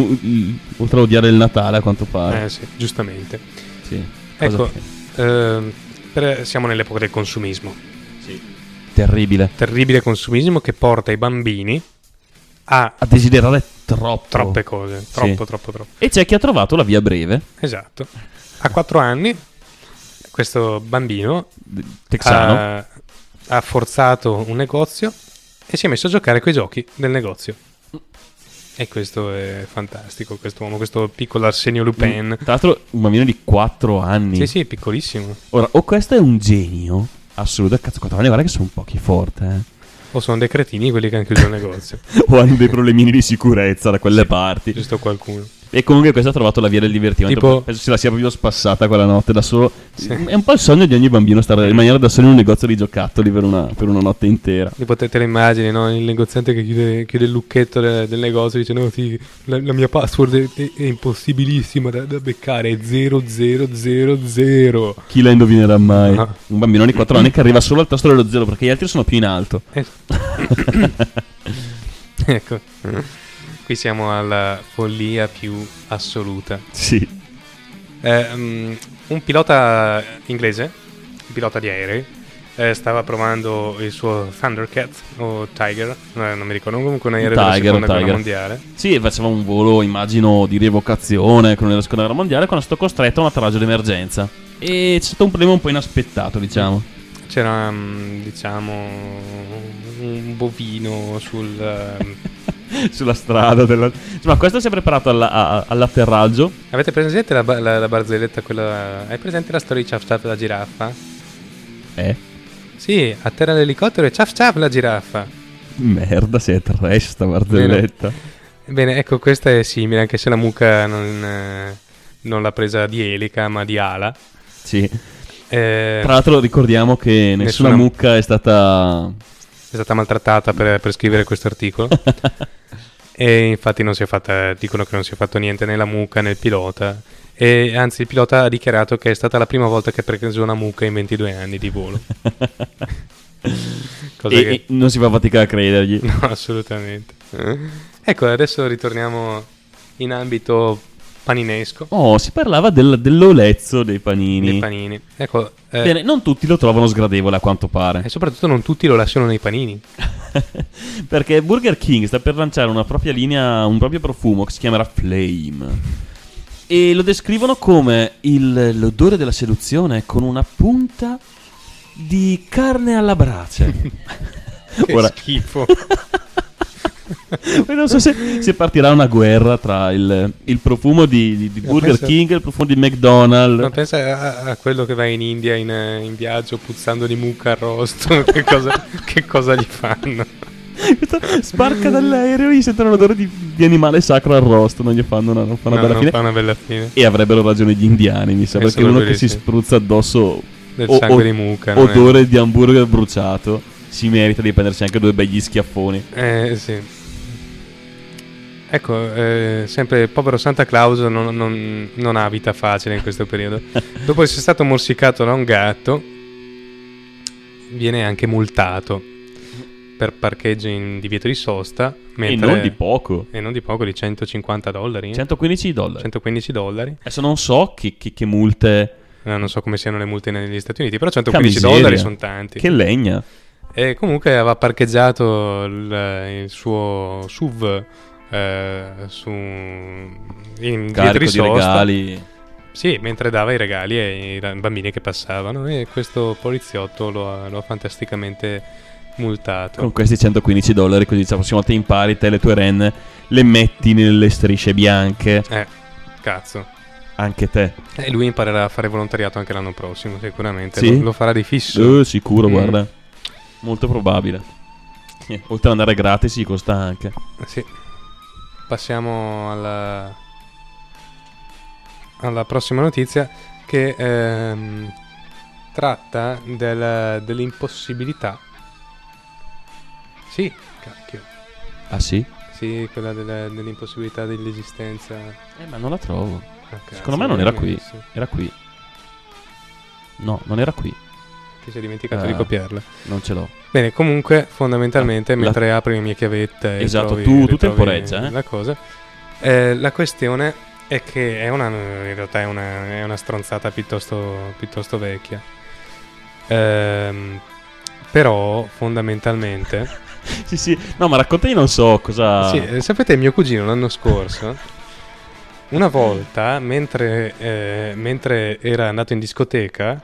oltre a odiare il Natale a quanto pare. Eh sì, giustamente. Sì. Ecco, ehm, per- siamo nell'epoca del consumismo. terribile. Terribile consumismo che porta i bambini a A desiderare troppo. troppe cose. Troppo, troppo, troppo. E c'è chi ha trovato la via breve, Esatto. A quattro anni questo bambino texano. ha, ha forzato un negozio e si è messo a giocare coi giochi del negozio. E questo è fantastico, questo uomo, questo piccolo Arsenio Lupin. Tra l'altro un bambino di 4 anni. Sì, sì, piccolissimo. Ora, o questo è un genio assoluto, cazzo, 4 anni guarda che sono pochi forte, eh. O sono dei cretini quelli che hanno chiuso il negozio. (laughs) o hanno dei problemini di sicurezza da quelle parti. Giusto qualcuno. E comunque questo ha trovato la via del divertimento. Tipo- Penso se la sia proprio spassata quella notte da solo. Sì. È un po' il sogno di ogni bambino stare rimanere da solo in un negozio di giocattoli per una, per una notte intera. Tipo te, te le immagini, no? Il negoziante che chiude, chiude il lucchetto de- del negozio e dice no, sì, la, la mia password è, è- è impossibilissima da, da beccare, è 0000. Chi la indovinerà mai? Ah. Un bambino di 4 anni che arriva solo al tasto dello zero perché gli altri sono più in alto. Eh. (laughs) (laughs) ecco, qui siamo alla follia più assoluta. Sì. Eh, mm, un pilota inglese, un pilota di aerei, eh, stava provando il suo Thundercat o Tiger, eh, non mi ricordo, comunque un aereo della Tiger, seconda guerra mondiale. Sì, faceva un volo, immagino, di rievocazione con la seconda guerra mondiale quando è stato costretto a un atterraggio d'emergenza. E c'è stato un problema un po' inaspettato, diciamo. C'era, mm, diciamo, un bovino sul... (laughs) Sulla strada della... Insomma, questo si è preparato alla- a- all'atterraggio. Avete presente la, la- la barzelletta, quella... Hai presente la storia di Ciaf Ciaf la giraffa? Eh? Sì, atterra l'elicottero e Ciaf Ciaf la giraffa. Merda, se è trash sta barzelletta. Bene, ecco, questa è simile, anche se la mucca non, eh, non l'ha presa di elica, ma di ala. Sì. Eh, Tra l'altro ricordiamo che nessuna, Nessuna- mucca è stata... è stata maltrattata per, per scrivere questo articolo. (laughs) e infatti non si è fatta, dicono che non si è fatto niente né la mucca né il pilota. E anzi, il pilota ha dichiarato che è stata la prima volta che ha preso una mucca in 22 anni di volo. (laughs) Cosa e, che- e non si fa fatica a credergli. (laughs) No, assolutamente. Ecco, adesso ritorniamo in ambito paninesco Oh, si parlava del- dell'olezzo dei panini. dei panini. Ecco, eh, Bene, non tutti lo trovano sgradevole a quanto pare. e soprattutto non tutti lo lasciano nei panini. (laughs) Perché Burger King sta per lanciare una propria linea, un proprio profumo che si chiamerà Flame. E lo descrivono come il- l'odore della seduzione con una punta di carne alla brace. (laughs) Che Ora, schifo. (laughs) poi (laughs) non so se, se partirà una guerra tra il, il profumo di, di- di Burger pensa- King e il profumo di McDonald's. Ma pensa a, a quello che va in India in, in viaggio puzzando di mucca arrosto. (laughs) che, cosa, che cosa gli fanno? Sbarca dall'aereo e gli sentono l'odore di, di animale sacro arrosto. Non gli fanno una, non fa una No, bella non fine. fa una bella fine. E avrebbero ragione gli indiani, mi sa, Eh, perché uno che si spruzza addosso Del o- sangue o- di mucca. non è- odore di hamburger bruciato si merita di prendersi anche due begli schiaffoni. Eh, sì. Ecco, eh, sempre il povero Santa Claus non, non- non ha vita facile in questo periodo. (laughs) Dopo essere stato morsicato da un gatto, viene anche multato per parcheggio in divieto di sosta. mentre- E non di poco. E non di poco, di 150 dollari. 115 dollari. 115 dollari. Adesso non so che, che- che multe. Eh, non so come siano le multe negli Stati Uniti, però 115 miseria. dollari sono tanti. Che legna. E comunque aveva parcheggiato il, il suo SUV eh, su in Carico di regali. Sì, mentre dava i regali ai bambini che passavano e questo poliziotto lo ha, lo ha fantasticamente multato. Con questi 115 dollari, così la prossima volta impari te le tue renne, le metti nelle strisce bianche. Eh, cazzo. Anche te. E lui imparerà a fare volontariato anche l'anno prossimo, sicuramente. Sì? Lo, lo farà di fisso. Eh, sicuro, Mm. guarda. Molto probabile. Eh, Oltre ad andare gratis, costa anche. Sì. Passiamo alla, alla prossima notizia che ehm, tratta del- dell'impossibilità. Sì, cacchio. Ah, sì? Sì, quella del- dell'impossibilità dell'esistenza. Eh, ma non la trovo. Ah, Secondo me non era qui. Era qui. No, non era qui. Ti sei dimenticato Ah. di copiarla. Non ce l'ho. Bene, comunque, fondamentalmente, Ah, la- mentre apri le mie chiavette Esatto, trovi- tu- tu temporeggia, eh. la cosa, eh, la questione è che è una, in realtà è una, è una stronzata piuttosto, piuttosto vecchia. Ehm, però, fondamentalmente, (laughs) Sì, sì. No, ma raccontami, non so cosa. sì, eh, sapete, mio cugino l'anno scorso, una volta, mentre, eh, mentre era andato in discoteca,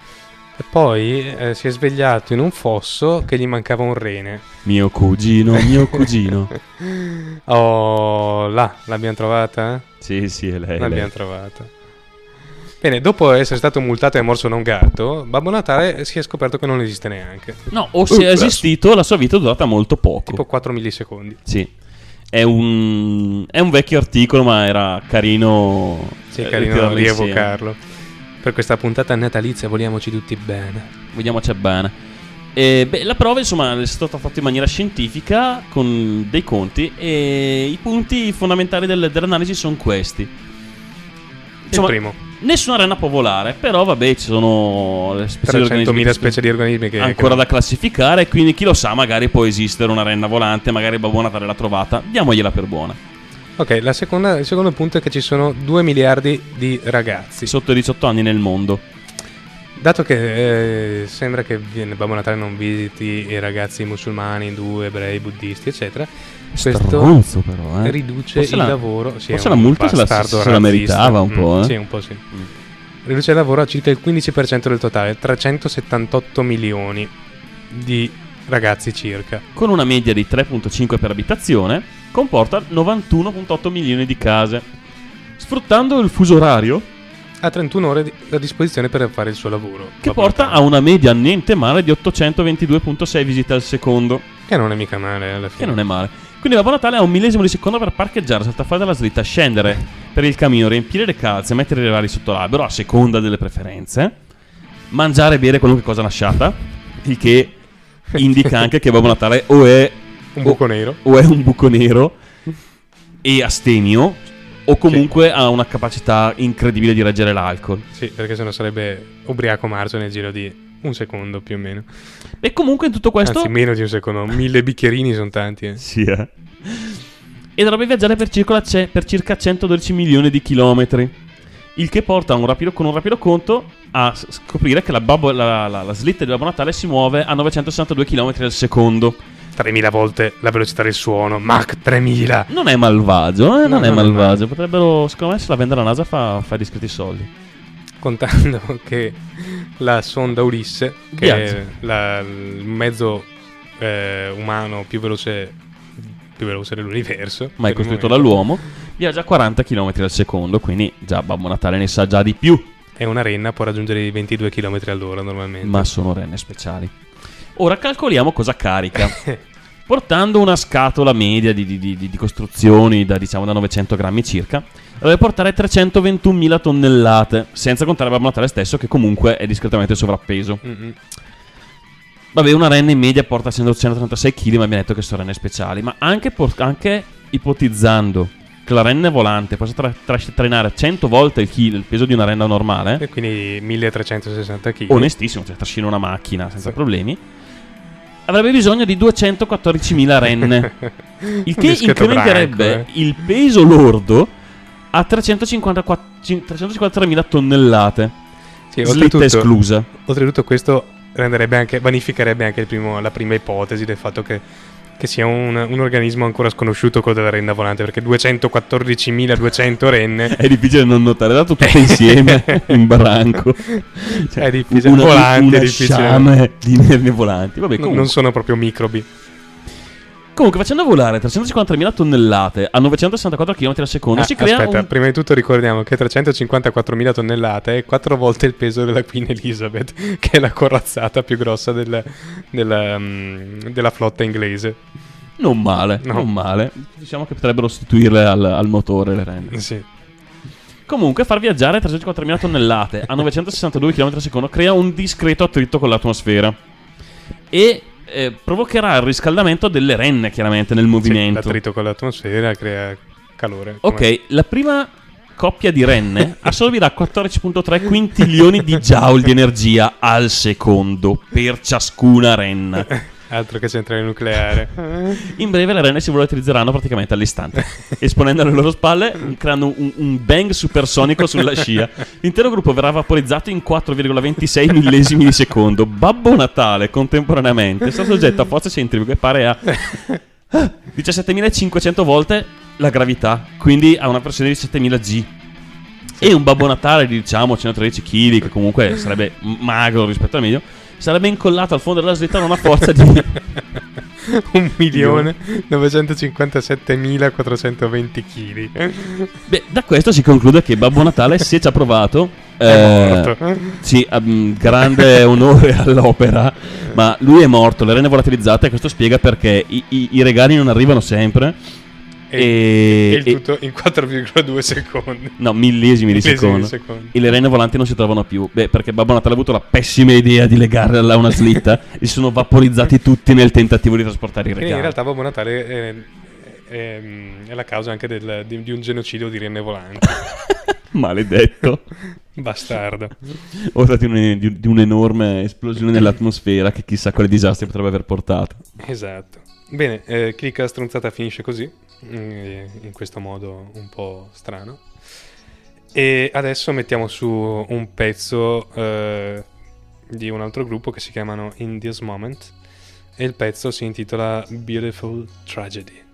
poi eh, si è svegliato in un fosso che gli mancava un rene. Mio cugino, mio cugino. (laughs) Oh, là, l'abbiamo trovata? sì, sì, è lei. L'abbiamo lei. trovata. Bene, dopo essere stato multato e morso da un gatto, Babbo Natale si è scoperto che non esiste neanche. No, o se è esistito, la sua vita è durata molto poco. Tipo 4 millisecondi. Sì. È un, è un vecchio articolo, ma era carino. Sì, eh, carino rievocarlo. Per questa puntata natalizia vogliamoci tutti bene. Vediamoci bene. E, beh, la prova, insomma, è stata fatta in maniera scientifica con dei conti. E i punti fondamentali del- dell'analisi sono questi. Insomma, Il primo, Nessuna renna può volare, però vabbè, ci sono le specie di 300.000 organismi specie di organismi che... ancora che- da classificare. Quindi chi lo sa, magari può esistere una renna volante, magari Babbo Natale l'ha trovata. Diamogliela per buona. Ok, la seconda- il secondo punto è che ci sono 2 miliardi di ragazzi. Sotto i 18 anni nel mondo. Dato che eh, sembra che viene- Babbo Natale non visiti i ragazzi musulmani, indù, ebrei, buddisti, eccetera, questo Stronzo però, eh. riduce Forse il la- lavoro. Sì, forse è la un multa se la- se la meritava un po', Mm, eh. Sì, un po' sì. Riduce il lavoro a circa il 15% del totale, 378 milioni di ragazzi circa. Con una media di 3.5 per abitazione, comporta 91.8 milioni di case. Sfruttando il fuso orario, Ha 31 ore a disposizione per fare il suo lavoro. che porta a una media niente male di 822.6 visite al secondo, Che non è mica male alla che fine. non è male. Quindi Babbo Natale ha un millesimo di secondo per parcheggiare, saltare dalla slitta, scendere per il camino, riempire le calze, mettere i regali sotto l'albero a seconda delle preferenze, mangiare e bere qualunque cosa lasciata, il che (laughs) indica anche che Babbo Natale o è Un buco nero. o è un buco nero e astemio o comunque ha una capacità incredibile di reggere l'alcol. Sì, perché sennò sarebbe ubriaco marzo nel giro di un secondo più o meno. E comunque in tutto questo Anzi, meno di un secondo. Mille bicchierini sono tanti. Eh. Sì, eh. e dovrebbe viaggiare per circa, per circa 112 milioni di chilometri. Il che porta a un rapido- con un rapido conto a scoprire che la, babbo- la- la- la slitta di Babbo Natale si muove a 962 km al secondo. 3000 volte la velocità del suono. Mach 3000. Non è malvagio, eh? non No, è no, no, malvagio. Potrebbero, secondo me, se la vende la NASA fa, fa discreti soldi. Contando che la sonda Ulisse, che Viaggia. è la- il mezzo eh, umano più veloce, più veloce dell'universo, Ma è per il costruito dall'uomo. Viaggia a 40 km al secondo, quindi già Babbo Natale ne sa già di più. E una renna può raggiungere i 22 km all'ora normalmente. Ma sono renne speciali. Ora calcoliamo cosa carica. (laughs) Portando una scatola media di, di- di- di- costruzioni da, diciamo, da 900 grammi circa, deve portare 321.000 tonnellate, senza contare Babbo Natale stesso che comunque è discretamente sovrappeso. Mm-mm. Vabbè, una renna in media porta 136 kg, ma abbiamo detto che sono renne speciali. Ma anche, por- anche ipotizzando che la renna volante possa tra- tra- trainare 100 volte il, chilo- il peso di una renna normale, E quindi 1360 kg. onestissimo, cioè trascina una macchina senza Sì. problemi, avrebbe bisogno di 214.000 renne. (laughs) Il che incrementerebbe branco, eh. il peso lordo a 354 353.000 tonnellate. Sì, oltretutto, esclusa. oltretutto questo renderebbe anche, vanificherebbe anche il primo- la prima ipotesi del fatto che, che sia un, un organismo ancora sconosciuto quello della renna volante, perché 214.200 renne È difficile non notare, dato tutte (laughs) insieme in branco. Cioè, È difficile, Una, volanti, una è difficile. di (laughs) nervi volanti. Vabbè, comunque, non sono proprio microbi. Comunque, facendo volare 350.000 tonnellate a 964 km al secondo, Ah, si crea aspetta, un... prima di tutto ricordiamo che 354.000 tonnellate è quattro volte il peso della Queen Elizabeth, (laughs) che è la corazzata più grossa del- della, mm, della flotta inglese. Non male, No. non male. Diciamo che potrebbero sostituirle al, al motore le renne. Sì. Comunque, far viaggiare 350.000 tonnellate a 962 km al secondo crea un discreto attrito con l'atmosfera. E eh, provocherà il riscaldamento delle renne, chiaramente, nel Sì, movimento. l'attrito con l'atmosfera crea calore. Ok, la prima coppia di renne assorbirà 14.3 quintilioni di joule di energia al secondo per ciascuna renna. (laughs) Altro che centrale nucleare. (laughs) In breve le renne si volatilizeranno praticamente all'istante, (laughs) esponendo alle loro spalle, creando un, un bang supersonico sulla scia. L'intero gruppo verrà vaporizzato in 4,26 millesimi di secondo. Babbo Natale, contemporaneamente, sta soggetto a forze centrifughe pare a (laughs) 17.500 volte la gravità, quindi a una pressione di 7.000 G. E un Babbo Natale di diciamo 113 kg, che comunque sarebbe magro rispetto al medio, sarebbe incollato al fondo della slitta da una forza di (laughs) 1.957.420 kg. Beh, da questo si conclude che Babbo Natale, se ci ha provato, È eh, morto. Sì, um, grande onore all'opera, ma lui è morto, le renne volatilizzate, questo spiega perché i, i- i regali non arrivano sempre. E, E, e il tutto in 4,2 secondi. no, millesimi di secondo. di secondo. E le renne volanti non si trovano più. Beh, perché Babbo Natale ha avuto la pessima idea di legarla a una slitta (laughs) e si sono vaporizzati tutti nel tentativo di trasportare i Quindi in regali. realtà Babbo Natale è, è- è la causa anche del- di, di un genocidio di renne volanti. (laughs) Maledetto. (laughs) Bastardo. Ora di, un- di- di un'enorme esplosione nell'atmosfera che chissà quale disastri potrebbe aver portato. Esatto. Bene, eh, Clicca Stronzata finisce così, in questo modo un po' strano. E adesso mettiamo su un pezzo eh, di un altro gruppo che si chiamano In This Moment e il pezzo si intitola Beautiful Tragedy.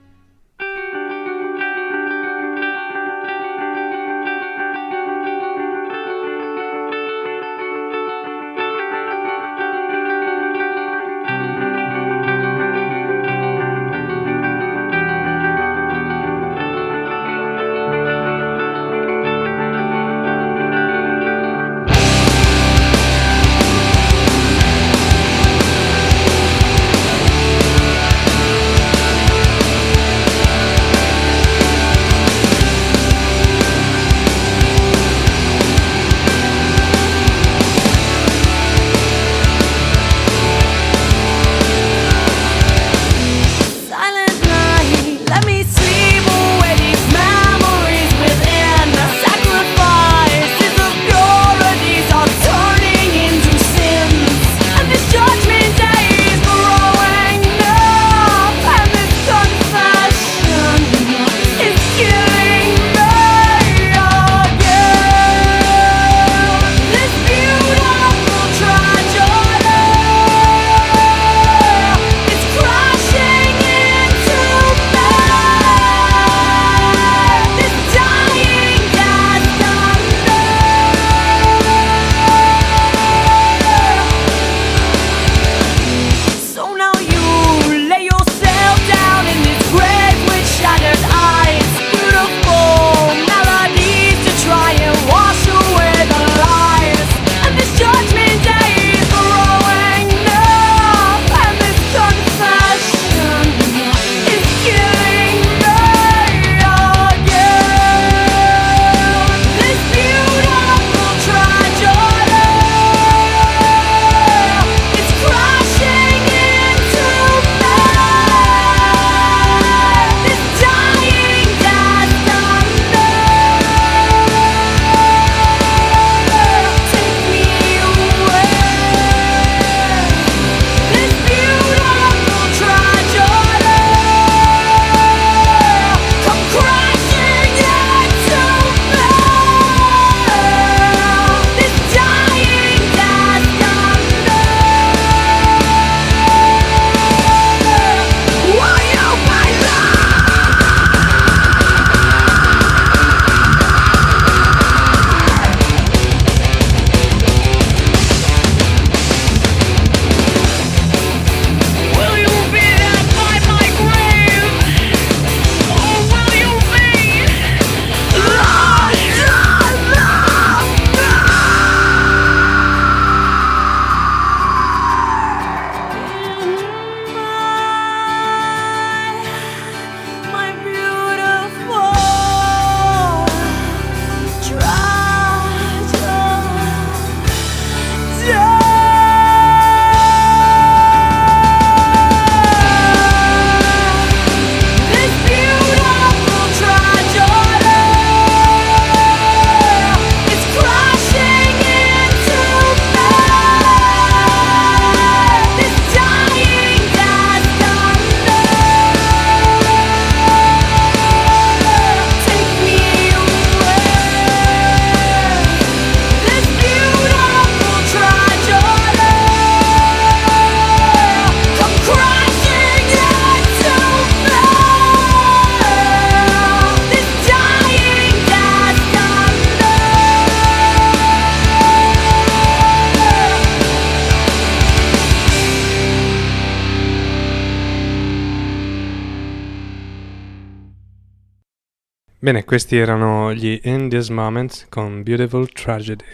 Bene, questi erano gli In This Moment con Beautiful Tragedy.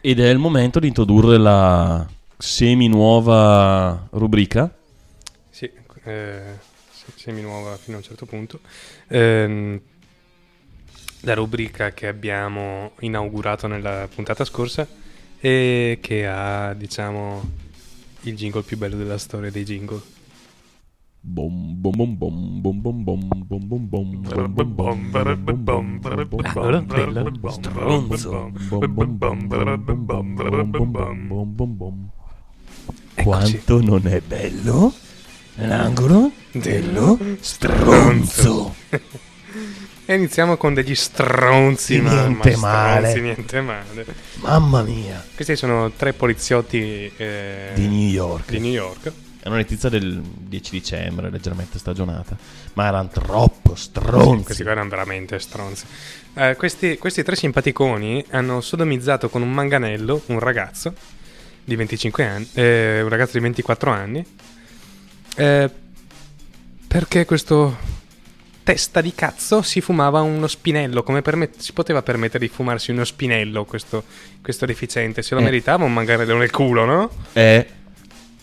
Ed è il momento di introdurre la semi-nuova rubrica. Sì, eh, se- semi-nuova fino a un certo punto. Ehm, la rubrica che abbiamo inaugurato nella puntata scorsa e che ha, diciamo, il jingle più bello della storia dei jingle. Allora, bello, stronzo. Quanto non è bello l'angolo dello stronzo. E iniziamo con degli stronzi, niente mamma, male. Stronzi, niente male. Mamma mia. Questi sono tre poliziotti eh, di New York. Di New York è una notizia del 10 dicembre, leggermente stagionata. Ma erano troppo Sì, stronzi. questi qua erano veramente stronzi. Eh, questi, questi tre simpaticoni hanno sodomizzato con un manganello un ragazzo di 25 anni, eh, un ragazzo di 24 anni, eh, perché questo testa di cazzo si fumava uno spinello, come permet- si poteva permettere di fumarsi uno spinello questo, questo deficiente, se lo Eh. meritava un manganello nel culo, no? Eh,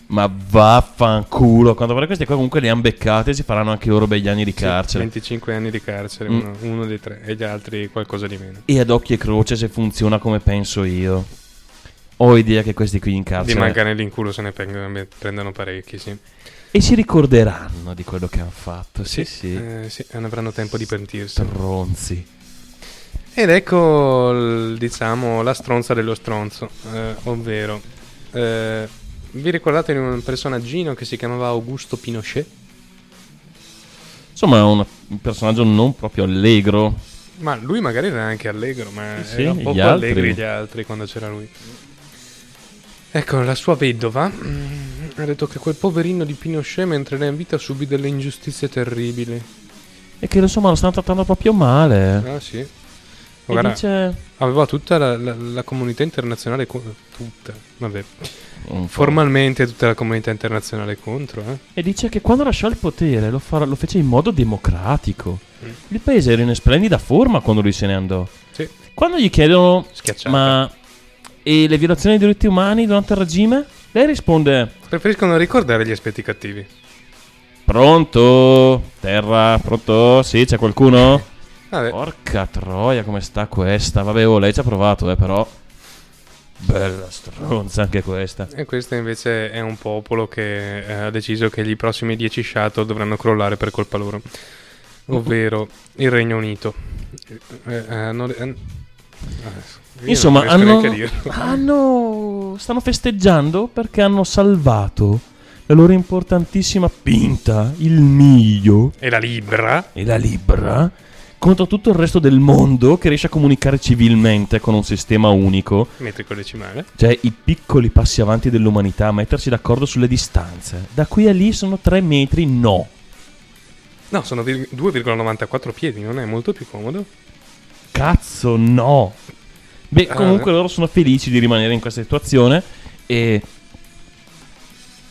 ma vaffanculo. Quando pare questi qua comunque li hanno beccati e si faranno anche loro begli anni di Sì, carcere. 25 anni di carcere, Mm. uno, uno dei tre, e gli altri qualcosa di meno. E ad occhio e croce se funziona come penso io. Ho idea che questi qui in Di carcere manganelli in culo se ne prendono, prendono parecchi, sì. E si ricorderanno di quello che hanno fatto. Sì, sì. Eh, sì, non avranno tempo di pentirsi. Stronzi. Ed ecco, diciamo, la stronza dello stronzo, eh, ovvero... eh, vi ricordate di un personaggino che si chiamava Augusto Pinochet? Insomma, è un un personaggio non proprio allegro. Ma lui magari era anche allegro, ma Sì, gli poco altri. allegri gli altri quando c'era lui. Ecco, la sua vedova ha detto che quel poverino di Pinochet mentre era in vita subì delle ingiustizie terribili. E che insomma lo stanno trattando proprio male. Ah sì. E Guarda, dice... aveva tutta la, la- la comunità internazionale co- tutta, vabbè. Formalmente tutta la comunità internazionale contro, eh. E dice che quando lasciò il potere lo, farà- lo fece in modo democratico. Mm. Il paese era in splendida forma quando lui se ne andò. Sì. Quando gli chiedono, Schiacciata. ma e le violazioni dei diritti umani durante il regime? Lei risponde, Preferisco non ricordare gli aspetti cattivi. pronto? Terra, pronto? Sì, c'è qualcuno? Vabbè, Porca troia, come sta questa? Vabbè, oh, lei ci ha provato, eh, però... Bella stronza anche questa. e questo invece è un popolo che eh, ha deciso che i prossimi 10 shuttle dovranno crollare per colpa loro. Ovvero il Regno Unito. Eh, eh, non- eh, Insomma, hanno, (laughs) hanno- stanno festeggiando perché hanno salvato la loro importantissima pinta, il miglio E la Libra? e la Libra contro tutto il resto del mondo che riesce a comunicare civilmente con un sistema unico, Metrico decimale. cioè i piccoli passi avanti dell'umanità, mettersi d'accordo sulle distanze. Da qui a lì sono 3 metri, no. No, sono vir- 2,94 piedi, non è molto più comodo? Cazzo, no. Beh, Ah, comunque eh. loro sono felici di rimanere in questa situazione e...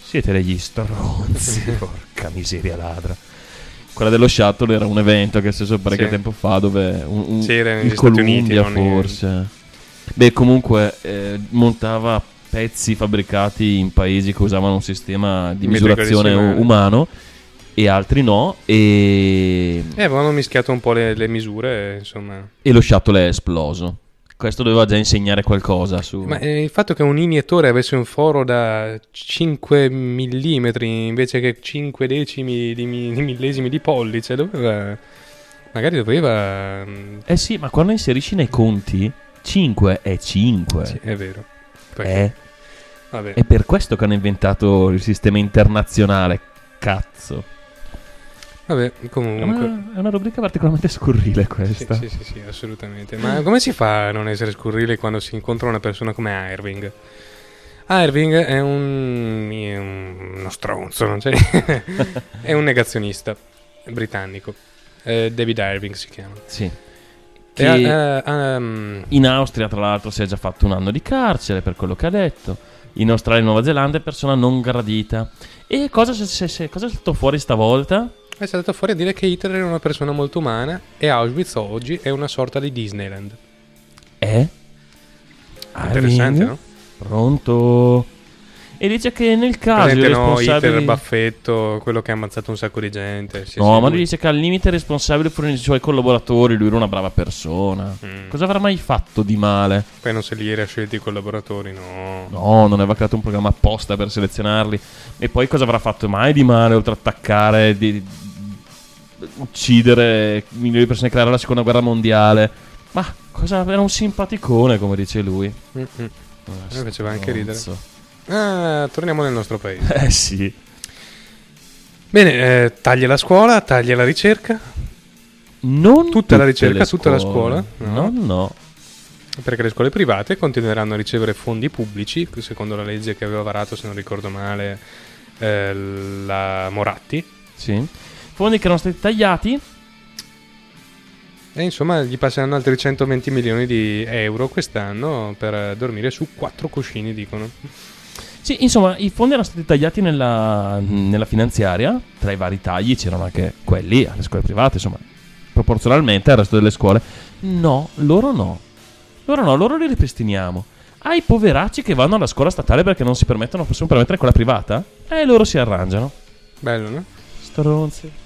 Siete degli stronzi. (laughs) Porca miseria ladra. Quella dello shuttle era un evento che è successo parecchio Sì. tempo fa dove... Un, un- Sì, era in Stati Uniti, Columbia non in- forse. Beh, comunque eh, montava pezzi fabbricati in paesi che usavano un sistema di misurazione umano e altri no e... Eh, avevano mischiato un po' le, le misure, insomma. e lo shuttle è esploso. Questo doveva già insegnare qualcosa su... Ma eh, il fatto che un iniettore avesse un foro da 5 mm invece che 5 decimi di, mi- di millesimi di pollice, doveva... Magari doveva... mm, Eh sì, ma quando inserisci nei conti 5 è 5. Sì, è vero. Eh, Vabbè. è per questo che hanno inventato il sistema internazionale. Cazzo. Vabbè, È comunque... una, è una rubrica particolarmente scurrile Sì, questa. sì, sì, sì, assolutamente. Ma come si fa a non essere scurrile quando si incontra una persona come Irving? Irving è un... è un- uno stronzo, non c'è... (laughs) è un negazionista britannico. Eh, David Irving si chiama. Sì. Che ha- ha, mm, in Austria, tra l'altro, si è già fatto un anno di carcere per quello che ha detto. In Australia e Nuova Zelanda è persona non gradita. E cosa, se- se- cosa è stato fuori stavolta? È saltato fuori a dire che Hitler era una persona molto umana e Auschwitz oggi è una sorta di Disneyland. Eh? Interessante, Irving? no? Pronto? E dice che nel caso Presente, no, responsabili... Hitler baffetto, quello che ha ammazzato un sacco di gente. Sì, no, sì, ma lui. dice che al limite i responsabili furono i suoi collaboratori, lui era una brava persona. Mm. Cosa avrà mai fatto di male? Poi non se li era scelti i collaboratori, no. No, non aveva creato un programma apposta per selezionarli. E poi cosa avrà fatto mai di male oltre a attaccare, di, uccidere milioni di persone, creare la seconda guerra mondiale? Ma cosa era un simpaticone, come dice lui. Me faceva anche ridere. Ah, torniamo nel nostro paese. (laughs) Eh sì. Bene, eh, taglia la scuola, taglia la ricerca, Non Tutta la ricerca, tutta la scuola? No, no. perché le scuole private continueranno a ricevere fondi pubblici, secondo la legge che aveva varato, se non ricordo male, eh, la Moratti. Sì. Fondi che erano stati tagliati. E insomma gli passeranno altri 120 milioni di euro quest'anno per eh, dormire su quattro cuscini, dicono. Sì, insomma, i fondi erano stati tagliati nella, nella finanziaria. Tra i vari tagli c'erano anche quelli alle scuole private, insomma, proporzionalmente al resto delle scuole. No, loro no. Loro no, loro li ripristiniamo. Ai poveracci che vanno alla scuola statale perché non si permettono, possono permettere quella privata? E loro si arrangiano. Bello, no? Stronzi.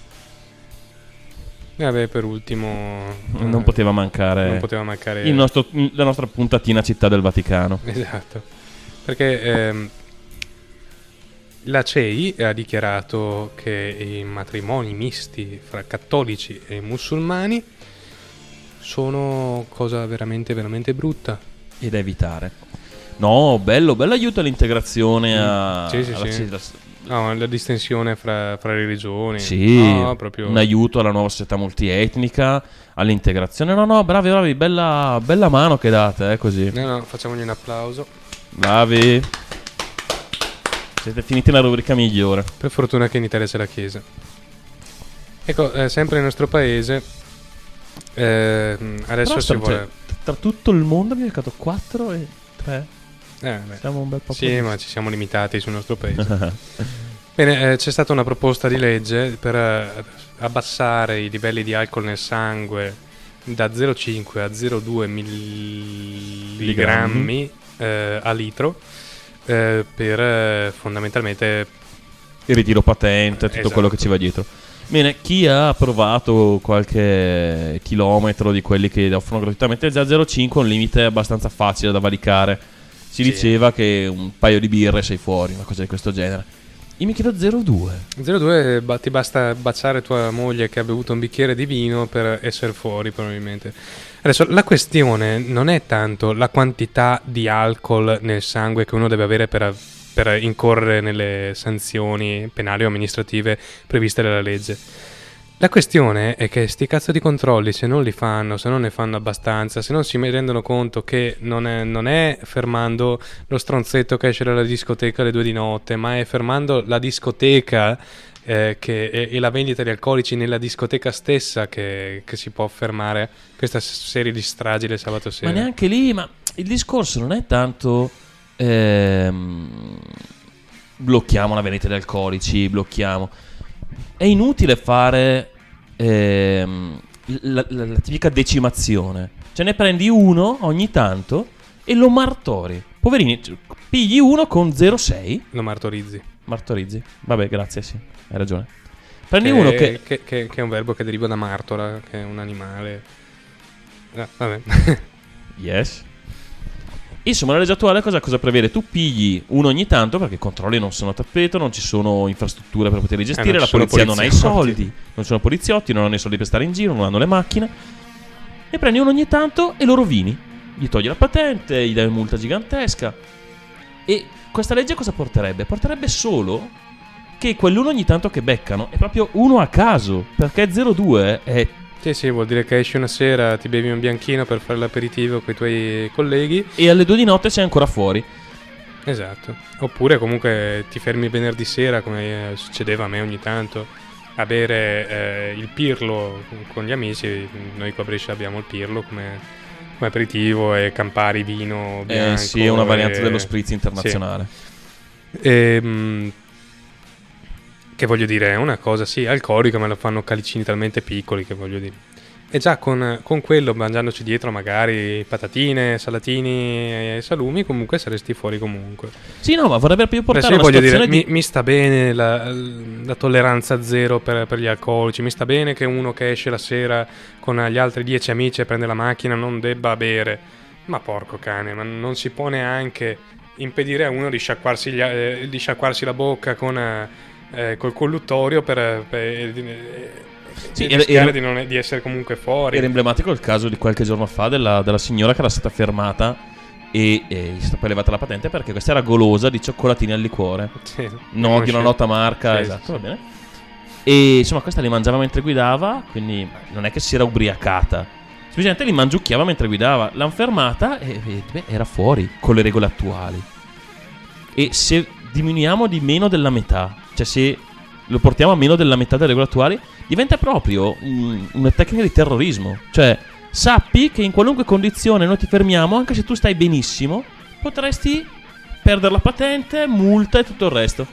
E vabbè, per ultimo... Non eh, poteva mancare, non poteva mancare il nostro- la nostra puntatina città del Vaticano. Esatto. Perché ehm, la CEI ha dichiarato che i matrimoni misti fra cattolici e musulmani sono cosa veramente, veramente brutta. E da evitare. No, bello, bello aiuto all'integrazione a... Mm. Sì, sì, alla- sì. alla- No, la distensione fra, fra religioni. Sì, No, proprio... un aiuto alla nuova società multietnica, all'integrazione. No, no, bravi, bravi, bella, bella mano che date, eh, così. No, no, facciamogli un applauso. Bravi. Siete finiti la rubrica migliore. Per fortuna che in Italia c'è la Chiesa. Ecco, eh, sempre nel nostro paese, ehm, adesso Però si vuole... tra tutto il mondo mi ha giocato 4 e 3. Eh. Siamo un bel po' Sì, ma ci siamo limitati sul nostro paese. (laughs) Bene, eh, c'è stata una proposta di legge per eh, abbassare i livelli di alcol nel sangue da 0,5 a 0,2 milligrammi eh, a litro eh, per eh, fondamentalmente Il ritiro patente, tutto Esatto. quello che ci va dietro. Bene, chi ha provato qualche chilometro di quelli che offrono gratuitamente il 0,05 è un limite abbastanza facile da valicare. Si Sì. diceva che un paio di birre sei fuori, una cosa di questo genere. Io mi chiedo 0,2. 0,2 ba- ti basta baciare tua moglie che ha bevuto un bicchiere di vino per essere fuori probabilmente. Adesso la questione non è tanto la quantità di alcol nel sangue che uno deve avere per, per incorrere nelle sanzioni penali o amministrative previste dalla legge. La questione è che sti cazzo di controlli, se non li fanno, se non ne fanno abbastanza, se non si rendono conto che non è, non è fermando lo stronzetto che esce dalla discoteca alle due di notte, ma è fermando la discoteca eh, che- e, e la vendita di alcolici nella discoteca stessa che, che si può fermare questa serie di stragi del sabato sera. Ma neanche lì, ma il discorso non è tanto ehm, blocchiamo la vendita di alcolici, blocchiamo. È inutile fare ehm, la, la- la tipica decimazione. Ce ne prendi uno ogni tanto e lo martori. Poverini, pigli uno con 0,6. Lo martorizzi. Martorizzi. Vabbè, grazie, sì, hai ragione. Prendi Che- uno che... che, che- che è un verbo che deriva da martora, che è un animale. Ah, vabbè. (laughs) Yes. Insomma, la legge attuale cosa, cosa prevede? Tu pigli uno ogni tanto perché i controlli non sono a tappeto, non ci sono infrastrutture per poterli gestire, Eh, la ci polizia non ha i soldi, non sono poliziotti, non hanno i soldi per stare in giro, non hanno le macchine. Ne prendi uno ogni tanto e lo rovini. Gli togli la patente, gli dai una multa gigantesca. E questa legge cosa porterebbe? Porterebbe solo che quell'uno ogni tanto che beccano è proprio uno a caso, perché 02 è Sì, sì, vuol dire che esci una sera, ti bevi un bianchino per fare l'aperitivo con i tuoi colleghi. e alle 2 di notte sei ancora fuori. Esatto. Oppure comunque ti fermi venerdì sera, come eh, succedeva a me ogni tanto, a bere eh, il pirlo con gli amici. Noi qua a Brescia abbiamo il pirlo come, come aperitivo e Campari vino bianco. Eh sì, è una variante e- dello spritz internazionale. Sì. Ehm, Che voglio dire, è una cosa, sì, alcolica, ma lo fanno calicini talmente piccoli che voglio dire. E già con, con quello, mangiandoci dietro magari patatine, salatini e salumi, comunque saresti fuori comunque. Sì, no, ma vorrebbe proprio portare Adesso voglio dire, di... mi, mi sta bene la, la tolleranza zero per, per gli alcolici, mi sta bene che uno che esce la sera con gli altri dieci amici e prende la macchina non debba bere. Ma porco cane, ma non si può neanche impedire a uno di sciacquarsi, gli- eh, di sciacquarsi la bocca con, eh, eh, col colluttorio per, per- eh, Sì, e era- rischiare era- di, non- di essere comunque fuori. Era emblematico il caso di qualche giorno fa della, della signora che era stata fermata e, e gli è stata poi levata la patente perché questa era golosa di cioccolatini al liquore. Sì, No, di una nota marca, Sì, esatto, sì, va sì. bene. E insomma, questa li mangiava mentre guidava, quindi non è che si era ubriacata. Semplicemente li mangiucchiava mentre guidava. L'hanno fermata e, e, beh, era fuori con le regole attuali. E se diminuiamo di meno della metà, cioè se lo portiamo a meno della metà delle regole attuali, diventa proprio un- una tecnica di terrorismo. Cioè, sappi che in qualunque condizione noi ti fermiamo, anche se tu stai benissimo, potresti perdere la patente, multa e tutto il resto.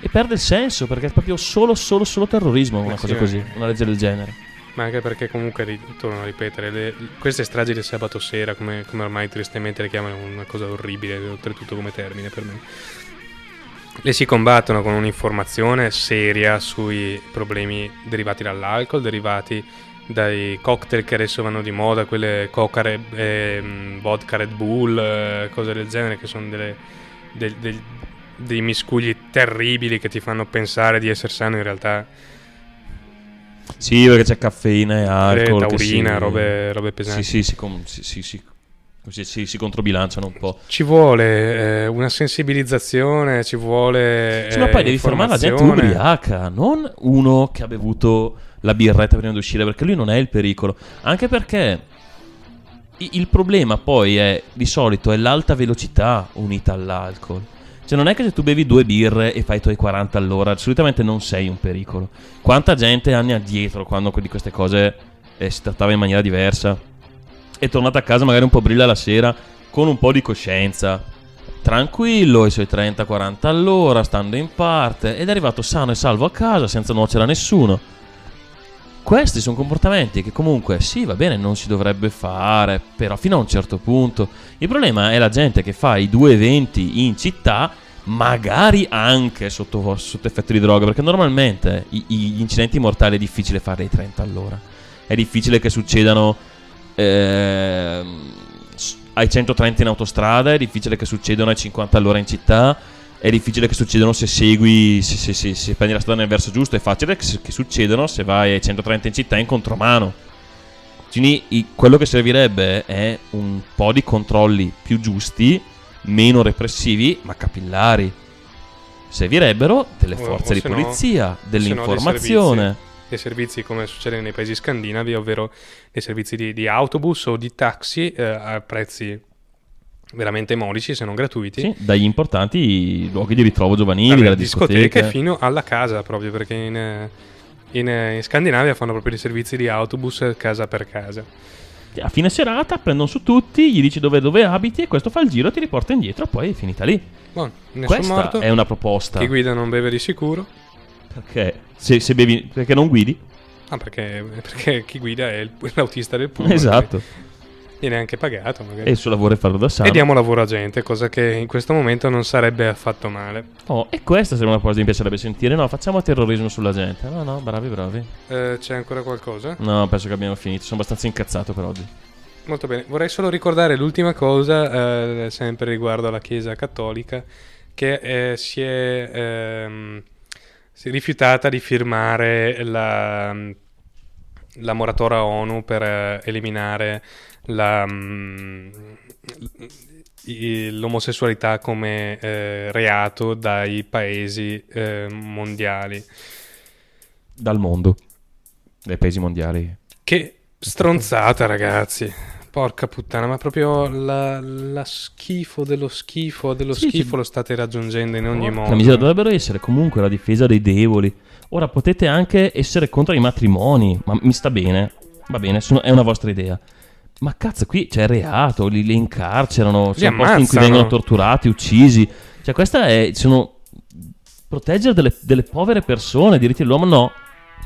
E perde il senso perché è proprio solo, solo, solo terrorismo una Ma cosa sì, così, eh. una legge del genere. Ma anche perché comunque, torno a ripetere, le- queste stragi del sabato sera, come, come ormai tristemente le chiamano, una cosa orribile, oltretutto come termine per me, le si combattono con un'informazione seria sui problemi derivati dall'alcol, derivati dai cocktail che adesso vanno di moda, quelle Coca, Red- ehm, vodka Red Bull, eh, cose del genere, che sono delle, del- del- dei miscugli terribili che ti fanno pensare di essere sano in realtà Sì, perché c'è caffeina e alcol. taurina, si- robe- robe pesanti. Sì, sì, si, com- sì, sì, sì. Così si, si controbilanciano un po'. Ci vuole eh, una sensibilizzazione, ci vuole. Sì, ma eh, poi devi fermare la gente ubriaca, non uno che ha bevuto la birretta prima di uscire, perché lui non è il pericolo. Anche perché il problema poi è di solito è l'alta velocità unita all'alcol. Cioè non è che se tu bevi due birre e fai i tuoi 40 all'ora, solitamente non sei un pericolo. Quanta gente anni addietro, quando di queste cose eh, si trattava in maniera diversa, è tornata a casa magari un po' brilla la sera, con un po' di coscienza, tranquillo, i suoi 30-40 all'ora, stando in parte, ed è arrivato sano e salvo a casa senza nuocere a nessuno. Questi sono comportamenti che comunque sì, va bene, non si dovrebbe fare, però fino a un certo punto. Il problema è la gente che fa i due eventi in città, magari anche sotto, sotto effetto di droga, perché normalmente gli incidenti mortali è difficile farli ai 30 all'ora. È difficile che succedano s- ai 130 in autostrada, è difficile che succedano ai 50 all'ora in città, è difficile che succedano se segui, se, se- se- se prendi la strada nel verso giusto, è facile che, che succedano se vai ai 130 in città in contromano. Quindi quello che servirebbe è un po' di controlli più giusti, meno repressivi, ma capillari. Servirebbero delle O- forze di polizia, no dell'informazione. Dei servizi come succede nei paesi scandinavi, ovvero dei servizi di, di autobus o di taxi eh, a prezzi veramente modici, se non gratuiti. Sì, dagli importanti luoghi di ritrovo giovanili, dalle discoteche discoteca. fino alla casa proprio perché in, in, in Scandinavia fanno proprio dei servizi di autobus casa per casa A fine serata prendono su tutti, gli dici dove, dove abiti e questo fa il giro, ti riporta indietro, poi è finita lì. Buono, Questa morto. è una proposta. chi guida non beve di sicuro Perché se, se bevi, perché non guidi? ah perché, perché chi guida è il- l'autista del pullman Esatto. viene anche pagato magari E il suo lavoro è farlo da sano. e diamo lavoro a gente cosa che in questo momento non sarebbe affatto male Oh, e questa sarebbe una cosa che mi piacerebbe sentire. No, facciamo terrorismo sulla gente. No, no, bravi, bravi. Eh, c'è ancora qualcosa? No, penso che abbiamo finito. Sono abbastanza incazzato per oggi. Molto bene, vorrei solo ricordare l'ultima cosa, eh, sempre riguardo alla Chiesa Cattolica, che eh, si, è, ehm, si è rifiutata di firmare la, la moratoria ONU per eh, eliminare la, mm, l'omosessualità come eh, reato dai paesi eh, mondiali. Dal mondo. Dai paesi mondiali. Che stronzata, ragazzi. Porca puttana, ma proprio la, la schifo dello schifo dello Sì, schifo sì. lo state raggiungendo in ogni La modo. miseria dovrebbero essere comunque la difesa dei deboli. Ora potete anche essere contro i matrimoni, ma mi sta bene. Va bene, sono- è una vostra idea. Ma cazzo, qui c'è reato, li, li incarcerano, Li sono posti in cui vengono torturati, uccisi. Cioè, questa è. Sono proteggere delle, delle povere persone, diritti dell'uomo, no.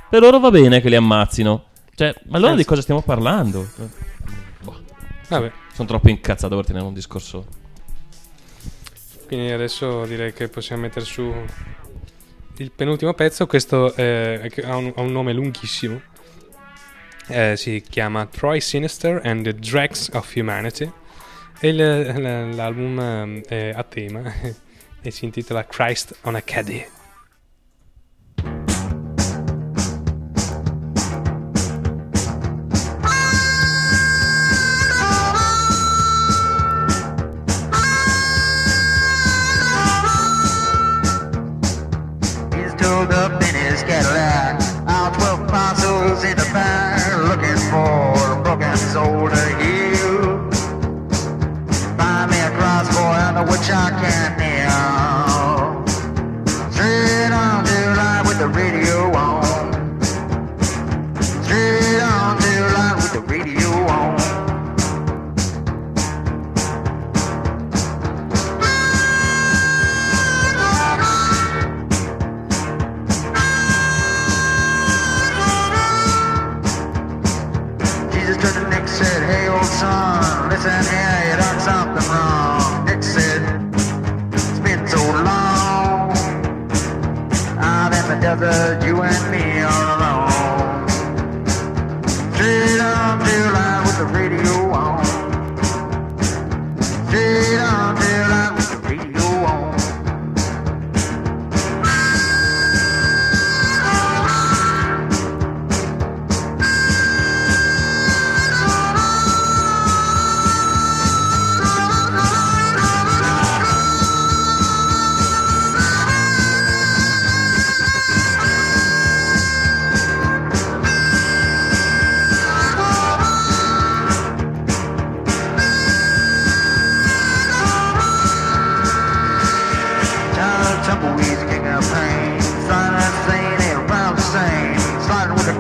Per loro va bene che li ammazzino. Cioè, ma allora di cosa stiamo parlando? Vabbè, Sono troppo incazzato per tenere un discorso. quindi adesso direi che possiamo mettere su il penultimo pezzo. Questo eh, ha, un, ha un nome lunghissimo. Eh, si chiama Troy Sinister and the Dregs of Humanity. E l'album eh, è a tema (laughs) e si intitola Christ on a Caddy. In the back, looking for a broken to son,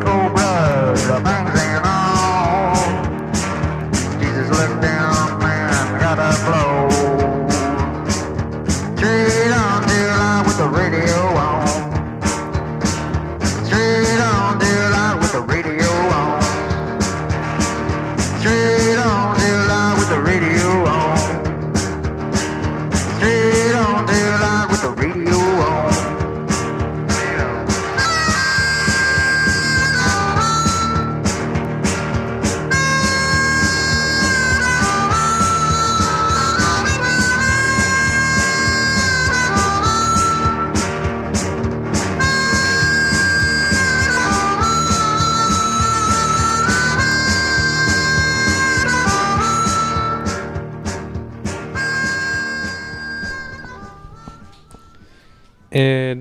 O'Brien, a man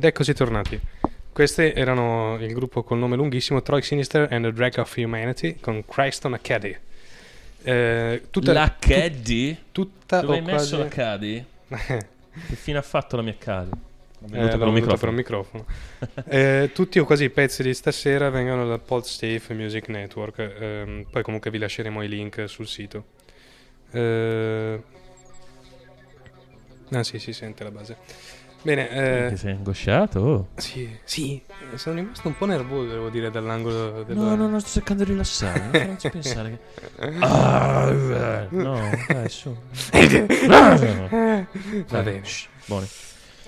eccoci tornati. Questi erano il gruppo col nome lunghissimo Troy Sinister and the Drag of Humanity con Christ on a Caddy. Eh, tutta, la caddy? tutta Dove hai messo quasi- la caddy? che fine ha fatto la mia caddy? Eh, per un per un microfono. Eh, tutti o quasi i pezzi di stasera vengono da Podsafe Music Network. ehm, poi comunque vi lasceremo i link sul sito. Eh, ah sì, si sente la base. Bene, eh, sei angosciato? Oh. sì, sì, eh, sono rimasto un po' nervoso, devo dire, dall'angolo del No, no, no, sto cercando di rilassare. Non ci pensare che... (laughs) Ah, no, dai, su. (laughs) Va bene. Shh, buoni.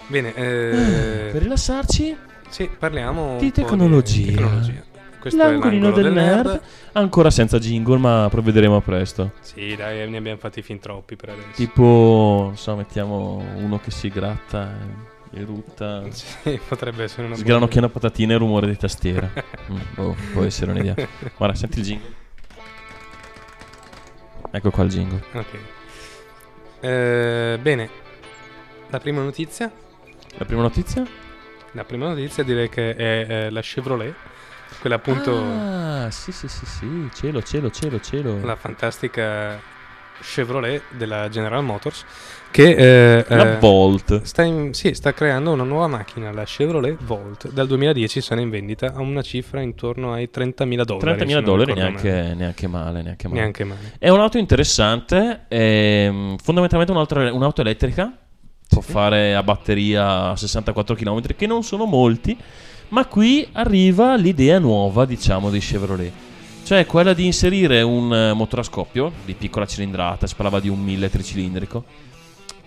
Bene, eh, Per rilassarci, sì, parliamo di tecnologia. tecnologia. Questo l'angolino l'angolo del nerd. Ancora senza jingle, ma provvederemo presto. Sì, dai, ne abbiamo fatti fin troppi per adesso. Tipo, non so, mettiamo uno che si gratta e rutta. Sì, potrebbe essere una Sgranocchia una patatina e rumore di tastiera. (laughs) Mm, boh, può essere un'idea. Guarda, senti il jingle. Ecco qua il jingle. Ok. Eh, bene, la prima notizia. La prima notizia? La prima notizia direi che è eh, la Chevrolet, quella appunto Ah, sì, sì, sì, sì. Cielo, cielo, cielo, cielo. la fantastica Chevrolet della General Motors che eh, La eh, Volt. sta, in- sì, sta creando una nuova macchina, la Chevrolet Volt. Dal 2010 sono in vendita a una cifra intorno ai 30.000 dollari. 30.000 se non dollari neanche, male. neanche male, neanche male. Neanche male. È un'auto interessante, è, mm, fondamentalmente un'auto, un'auto elettrica può fare a batteria a 64 km, che non sono molti, ma qui arriva l'idea nuova, diciamo, di Chevrolet. Cioè quella di inserire un eh, motore a scoppio di piccola cilindrata, si parlava di un 1000 tricilindrico,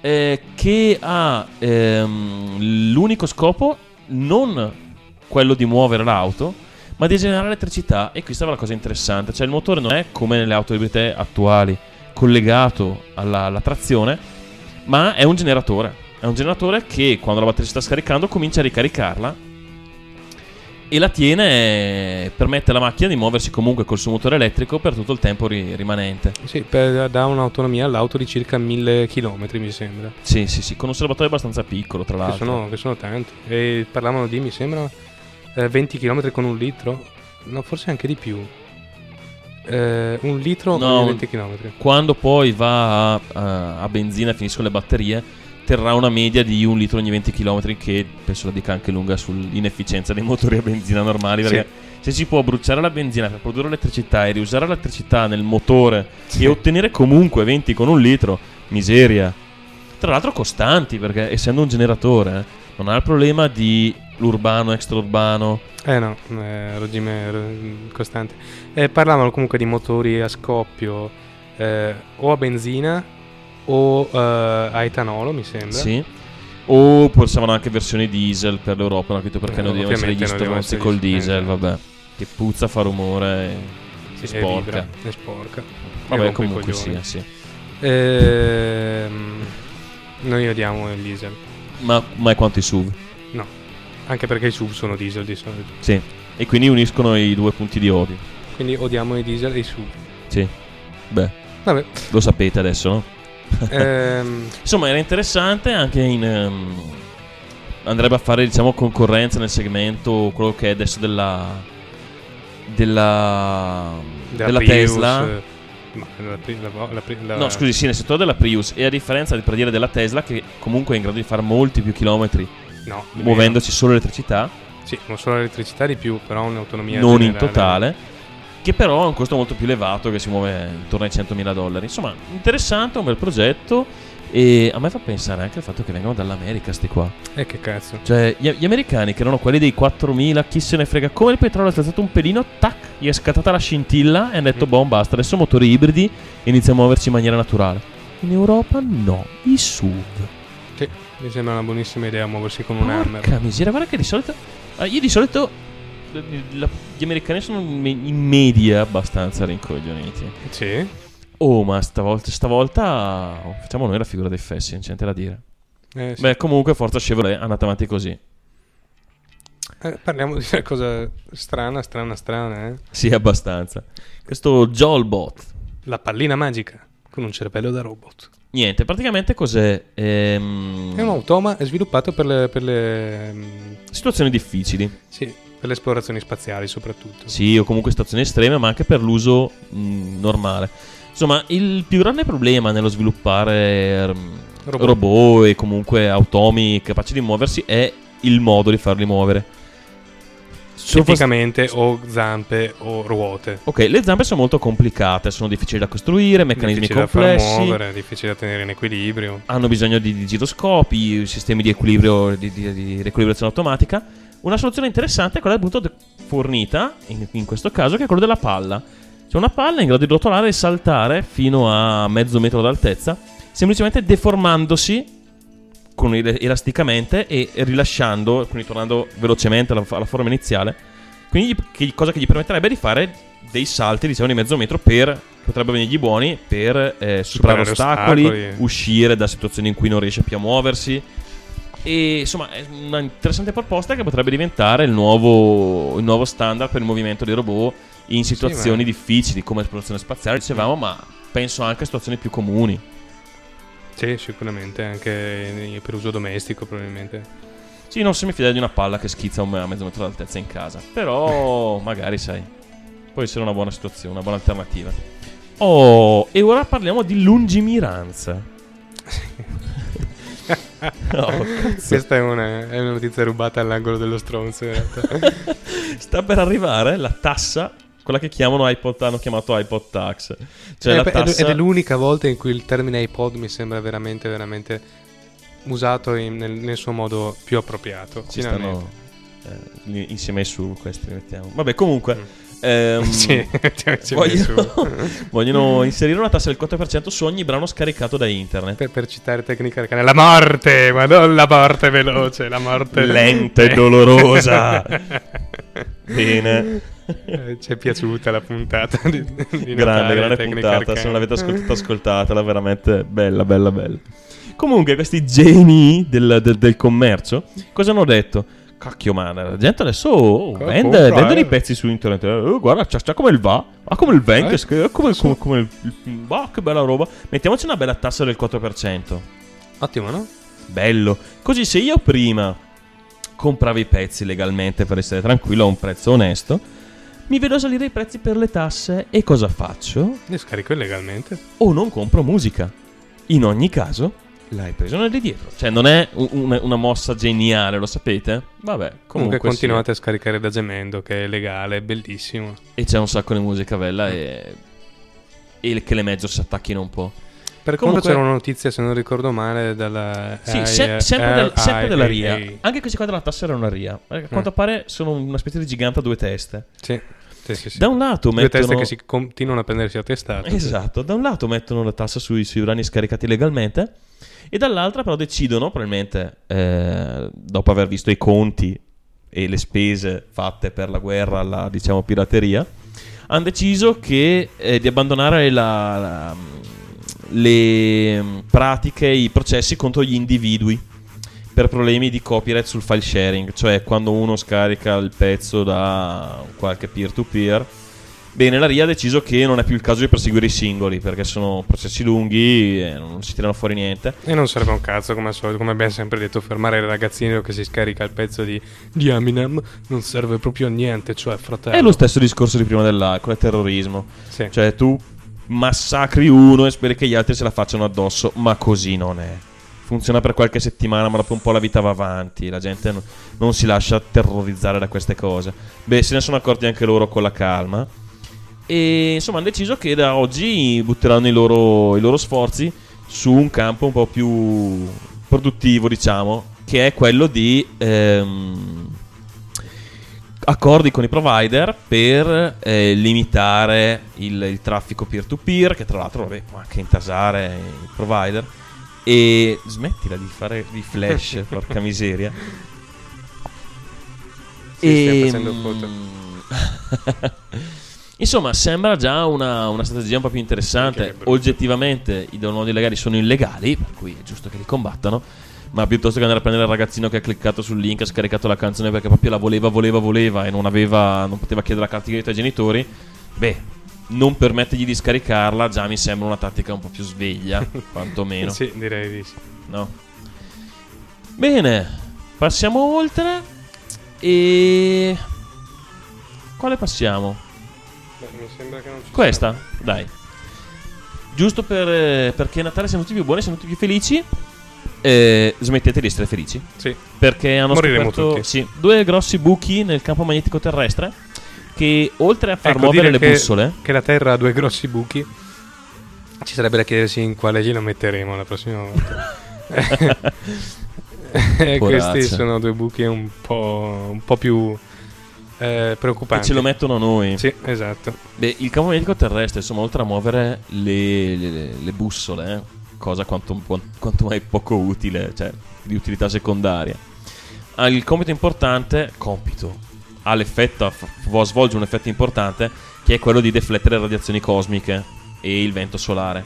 eh, che ha ehm, l'unico scopo non quello di muovere l'auto, ma di generare elettricità. E qui stava la cosa interessante: cioè il motore non è come nelle auto ibride attuali, collegato alla, alla trazione, ma è un generatore. È un generatore che quando la batteria si sta scaricando comincia a ricaricarla e la tiene, permette alla macchina di muoversi comunque col suo motore elettrico per tutto il tempo ri- rimanente. Sì, per- dà un'autonomia all'auto di circa 1000 km, mi sembra. Sì, sì, sì, con un serbatoio abbastanza piccolo, tra Che l'altro. sono, che sono tanti. E parlavano di, mi sembra, eh, 20 km con un litro. No, forse anche di più. Eh, un litro No, ogni 20 km. Quando poi va a, a- a benzina e finiscono le batterie, terrà una media di un litro ogni 20 km, che penso la dica anche lunga sull'inefficienza dei motori a benzina normali. Sì. Perché se si può bruciare la benzina per produrre elettricità e riusare l'elettricità nel motore e ottenere comunque 20 con un litro, miseria. Tra l'altro costanti, perché essendo un generatore eh, non ha il problema di l'urbano, extraurbano. Eh no, eh, regime costante. Eh, parlavano comunque di motori a scoppio eh, o a benzina o eh, a etanolo, mi sembra. Sì. O pensavano anche versioni diesel per l'Europa, capito perché Eh, non dobbiamo essere gli devono stronzi col diesel, eh. vabbè. Che puzza, fa rumore e Sì, si e sporca. vibra, e sporca. E Vabbè, i comunque sia, sì. Ehm, noi odiamo il diesel. Ma, ma è quanto i SUV? No, anche perché i SUV sono diesel di solito. Sì. E quindi uniscono i due punti di odio. Quindi odiamo i diesel e i SUV. Sì. Beh, Vabbè. lo sapete adesso, no? Ehm, Insomma, era interessante anche in... ehm, andrebbe a fare, diciamo, concorrenza nel segmento, quello che è adesso della... Della... Della, Prius, Tesla. eh, ma la, la- la No, scusi, sì, nel settore della Prius. E a differenza di, per dire della Tesla, che comunque è in grado di fare molti più chilometri No, muovendoci solo elettricità, Sì, non solo l'elettricità di più, però un'autonomia non in generale. totale, che però ha un costo molto più elevato, che si muove intorno ai 100.000 dollari. Insomma, interessante, un bel progetto. E a me fa pensare anche al fatto che vengano dall'America, sti qua. E che cazzo. Cioè, gli, gli americani che erano quelli dei 4.000, chi se ne frega, come il petrolio è stato un pelino, tac, gli è scattata la scintilla e hanno detto, boh, basta, adesso motori ibridi e inizia a muoverci in maniera naturale. In Europa no, i SUV. Sì, mi sembra una buonissima idea muoversi con un Hammer. Porca miseria, guarda che di solito... ah, io di solito... la- gli americani sono in me- in media abbastanza rincoglioniti. Sì. Oh, ma stavolta, stavolta facciamo noi la figura dei fessi, non c'è niente da dire. Eh, sì. Beh, comunque, forza Chevrolet, andate avanti così. Eh, parliamo di una cosa strana, strana, strana, eh? Sì, abbastanza. Questo Jolbot. La pallina magica con un cervello da robot. Niente, praticamente cos'è? Ehm, È un automa sviluppato per le, per le mm, situazioni difficili. sì, per le esplorazioni spaziali soprattutto. Sì, o comunque situazioni estreme, ma anche per l'uso mh, normale. Insomma, il più grande problema nello sviluppare ehm, Robot. robot. e comunque automi capaci di muoversi è il modo di farli muovere. Fast- Tipicamente o zampe o ruote. Ok, le zampe sono molto complicate, sono difficili da costruire, meccanismi difficile da complessi. far muovere, difficile da tenere in equilibrio. hanno bisogno di, di giroscopi, sistemi di equilibrio, di, di- di riequilibrazione automatica. Una soluzione interessante è quella appunto fornita, in, in questo caso, che è quella della palla. C'è una palla in grado di rotolare e saltare fino a mezzo metro d'altezza, semplicemente deformandosi con el- elasticamente e rilasciando, quindi tornando velocemente alla, alla forma iniziale. Quindi che- cosa che gli permetterebbe di fare dei salti, diciamo, di mezzo metro per potrebbe venirgli buoni per eh, superare Superare ostacoli, ostacoli. uscire da situazioni in cui non riesce più a muoversi. E insomma, è una interessante proposta che potrebbe diventare il nuovo, il nuovo standard per il movimento dei robot in situazioni ma- difficili come esplorazione spaziale, dicevamo, ma penso anche a situazioni più comuni. Sì, sicuramente, anche per uso domestico probabilmente. Sì, non se mi fidare di una palla che schizza a mezzo metro d'altezza in casa. Però, (laughs) magari, sai, può essere una buona situazione, una buona alternativa. Oh, e ora parliamo di lungimiranza. (laughs) Cazzo. Questa è una, è una notizia rubata all'angolo dello stronzo in realtà. (laughs) Sta per arrivare la tassa, quella che chiamano iPod, hanno chiamato iPod tax. Cioè Eh, tassa... Ed è l'unica volta in cui il termine iPod mi sembra veramente, veramente usato in- nel, nel suo modo più appropriato. Ci finalmente. stanno eh, insieme su questi li mettiamo. Vabbè, comunque. Ehm. (laughs) Sì, (laughs) vogliono, (laughs) vogliono inserire una tassa del 4% su ogni brano scaricato da internet. Per, per citare Tecnica Arcana, la morte, ma non la morte veloce, la morte Lenta e dolorosa. Bene. Eh, Ci è piaciuta la puntata di, di grande, grande puntata. Arcana. Se non l'avete ascoltata, ascoltatela. Veramente bella, bella, bella. Comunque, questi geni del, del- del commercio cosa hanno detto? Cacchio, man, la gente adesso oh, vende, compra, vende eh. dei pezzi su internet. Eh, guarda, c'ha, c'ha come il va. Ah, come il ven, Eh, che sc- come, come, come il, il- va, che bella roba. Mettiamoci una bella tassa del 4%. Ottimo, no? Bello. Così se io prima compravo i pezzi legalmente per essere tranquillo a un prezzo onesto, mi vedo salire i prezzi per le tasse e cosa faccio? Li scarico illegalmente. O non compro musica. In ogni caso, l'hai preso nel di dietro. Cioè, non è un- una, una mossa geniale, lo sapete? Vabbè, comunque, Comunque continuate sì. a scaricare da Gemendo, che è legale, è bellissimo. E c'è un sacco di musica bella e... E che le major si attacchino un po'. Per Comunque- contro c'era una notizia, se non ricordo male, dalla... Sì, AI- se- sempre, del- sempre della RIA. Anche questi qua della tassa era una RIA. A quanto Mm. pare sono una specie di gigante a due teste. Sì, sì, sì, sì. Da un lato Due mettono... teste che si continuano a prendersi a testate. Esatto, da un lato mettono la tassa sui, sui urani scaricati legalmente e dall'altra però decidono, probabilmente eh, dopo aver visto i conti e le spese fatte per la guerra alla diciamo pirateria, hanno deciso che, eh, di abbandonare la- la- le pratiche, i processi contro gli individui per problemi di copyright sul file sharing, cioè quando uno scarica il pezzo da qualche peer-to-peer. Bene, la RIA ha deciso che non è più il caso di perseguire i singoli perché sono processi lunghi e non si tirano fuori niente. E non serve un cazzo, come al solito, come abbiamo sempre detto, fermare il ragazzino che si scarica il pezzo di, di Eminem non serve proprio a niente, cioè fratello. È lo stesso discorso di prima dell'alcol, è terrorismo. Sì. Cioè tu massacri uno e speri che gli altri se la facciano addosso, ma così non è. Funziona per qualche settimana, ma dopo un po' la vita va avanti. La gente non, non si lascia terrorizzare da queste cose. Beh, se ne sono accorti anche loro con la calma. E insomma, hanno deciso che da oggi butteranno i loro, i loro sforzi su un campo un po' più produttivo, diciamo, che è quello di ehm, accordi con i provider per eh, limitare il, il traffico peer-to-peer, che tra l'altro vabbè, può anche intasare i provider. E smettila di fare di flash, (laughs) porca miseria. Sì, stiamo E, facendo foto. (laughs) mm, Insomma, sembra già una, una strategia un po' più interessante. Oggettivamente i download illegali sono illegali, per cui è giusto che li combattano. Ma piuttosto che andare a prendere il ragazzino che ha cliccato sul link, ha scaricato la canzone perché proprio la voleva, voleva, voleva e non aveva, non poteva chiedere la carta di credito ai genitori, beh, non permettergli di scaricarla già mi sembra una tattica un po' più sveglia, (laughs) quantomeno. Sì, direi di sì. No. Bene, passiamo oltre. E. Quale passiamo? Questa? Dai. Giusto per, eh, perché Natale siamo tutti più buoni, siamo tutti più felici. eh, smettete di essere felici. Sì. Perché hanno Moriremo scoperto tutti. sì, due grossi buchi nel campo magnetico terrestre. Che oltre a far Ecco, muovere le che- bussole. Che la Terra ha due grossi buchi. Ci sarebbe da chiedersi in quale glielo metteremo la prossima volta. (laughs) (laughs) Eh, questi sono due buchi un po', un po' più eh, preoccupanti. ce lo mettono noi. Sì, esatto. Beh, il campo magnetico terrestre, insomma, oltre a muovere le, le- le bussole, eh, cosa quanto, quanto mai poco utile, cioè di utilità secondaria, ha il compito importante, compito, ha l'effetto, può svolgere un effetto importante, che è quello di deflettere radiazioni cosmiche e il vento solare.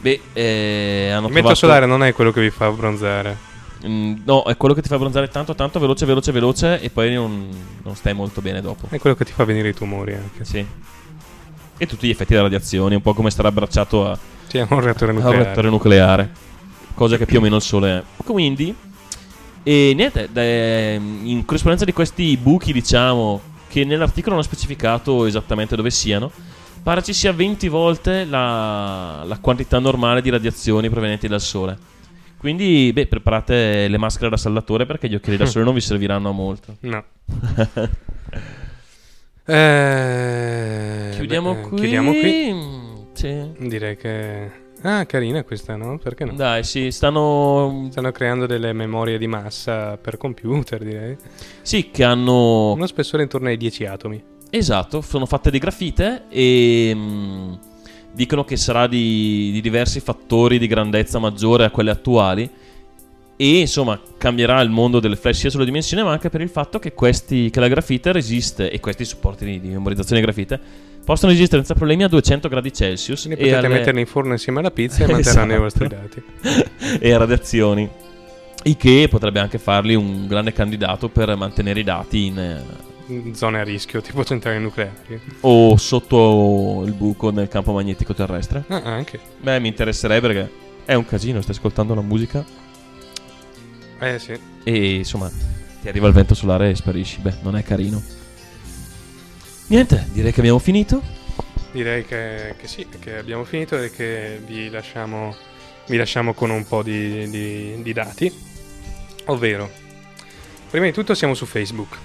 Beh, eh, hanno Il vento trovato- solare non è quello che vi fa abbronzare. Mm, no, è quello che ti fa bronzare tanto, tanto, veloce, veloce, veloce, e poi non, non stai molto bene dopo. È quello che ti fa venire i tumori anche. Sì. E tutti gli effetti della radiazione, un po' come stare abbracciato a, Sì, è un reattore a un nucleare. reattore nucleare. Cosa che più o meno il Sole è. Quindi, e niente, da- in corrispondenza di questi buchi, diciamo, che nell'articolo non è specificato esattamente dove siano, pare ci sia 20 volte la, la quantità normale di radiazioni provenienti dal Sole. Quindi, beh, preparate le maschere da saldatore perché gli occhiali da sole non vi serviranno a molto. No. (laughs) Eh, Chiudiamo beh, qui. Chiudiamo qui. Sì. Direi che Ah, carina questa, no? Perché no? Dai, sì, stanno... Stanno creando delle memorie di massa per computer, direi. Sì, che hanno... Uno spessore intorno ai 10 atomi. Esatto, sono fatte di grafite e mm, dicono che sarà di, di diversi fattori di grandezza maggiore a quelle attuali e insomma cambierà il mondo delle flash sia sulla dimensione ma anche per il fatto che, questi, che la grafite resiste e questi supporti di, di memorizzazione grafite possono resistere senza problemi a 200 gradi Celsius Quindi potete alle- metterli in forno insieme alla pizza e (laughs) manterranno i vostri Esatto. dati. (laughs) e a radiazioni il che potrebbe anche farli un grande candidato per mantenere i dati In Zone a rischio, tipo centrali nucleari. o sotto il buco nel campo magnetico terrestre Ah, anche. Beh, mi interesserebbe perché è un casino, stai ascoltando la musica Eh sì. e insomma ti arriva il vento solare e sparisci. Beh, non è carino. Niente, direi che abbiamo finito. Direi che, che sì, che abbiamo finito e che vi lasciamo, vi lasciamo con un po' di, di- di dati. Ovvero, prima di tutto siamo su Facebook.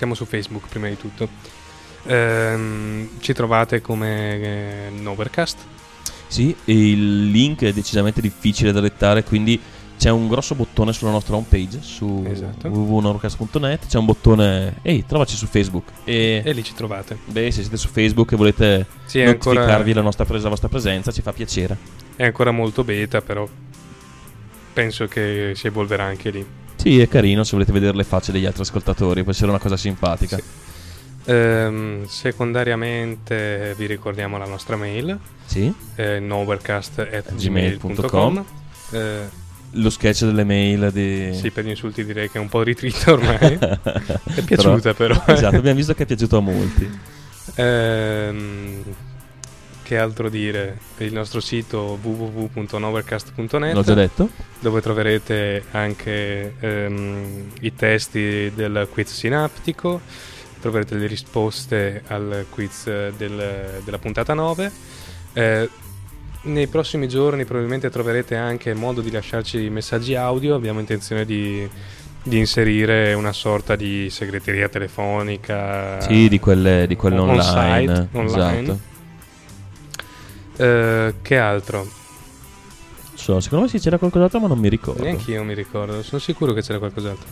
Siamo su Facebook prima di tutto. Ehm, ci trovate come eh, Novercast. Sì, il link è decisamente difficile da dettare, quindi c'è un grosso bottone sulla nostra homepage su Esatto. www.norcast.net, c'è un bottone ehi, trovaci su Facebook e, E lì ci trovate. beh, se siete su Facebook e volete Sì, è ancora- notificarvi la, nostra pres- la vostra presenza, ci fa piacere. È ancora molto beta, però penso che si evolverà anche lì. Sì, è carino se volete vedere le facce degli altri ascoltatori, può essere una cosa simpatica. Sì. Ehm, secondariamente vi ricordiamo la nostra mail Sì. eh, nowherecast.gmail.com gmail.com. eh, Lo sketch delle mail di... Sì, per gli insulti direi che è un po' ritrita ormai. (laughs) è piaciuta però. esatto, abbiamo visto che è piaciuto a molti. Ehm, che altro dire? Il nostro sito www.novercast.net L'ho già detto. dove troverete anche ehm, i testi del quiz sinaptico, troverete le risposte al quiz del- della puntata 9. Eh, nei prossimi giorni probabilmente troverete anche modo di lasciarci messaggi audio, abbiamo intenzione di, di inserire una sorta di segreteria telefonica. Sì, di quelle, di quelle on- online. on-site, online. Esatto. Eh, che altro? So, secondo me sì c'era qualcos'altro, ma non mi ricordo. Neanche io mi ricordo, sono sicuro che c'era qualcos'altro.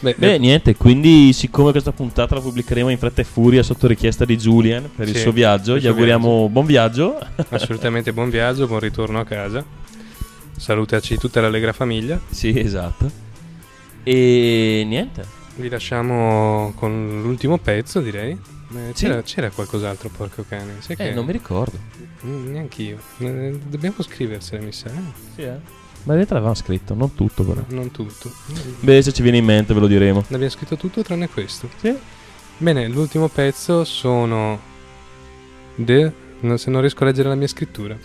Beh, Beh, eh, niente, quindi siccome questa puntata la pubblicheremo in fretta e furia sotto richiesta di Julian per il Sì, suo viaggio, il gli suo auguriamo buon viaggio. (laughs) assolutamente buon viaggio, buon ritorno a casa. Salutaci tutta l'allegra famiglia. sì, esatto. E niente. Vi lasciamo con l'ultimo pezzo, direi. Eh, Sì. c'era, c'era qualcos'altro, porco cane. Sai Eh, che non mi ricordo. Neanch'io. Eh, dobbiamo scriversene, mi sa. Sì, eh. Ma in realtà l'avevamo scritto, non tutto però. Non tutto. Beh, se ci viene in mente ve lo diremo. Ne abbiamo scritto tutto tranne questo. Sì. Bene, l'ultimo pezzo sono. The. no, se non riesco a leggere la mia scrittura.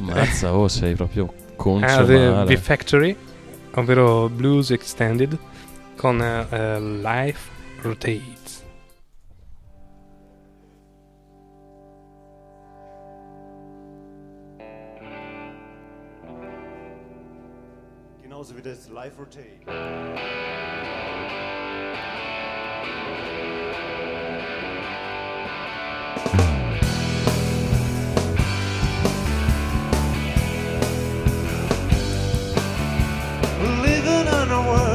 Mazza, oh, sei proprio concio Ah, the, male. The Factory, ovvero Blues Extended, con eh, eh, Life Rotates. this live routine. living in a world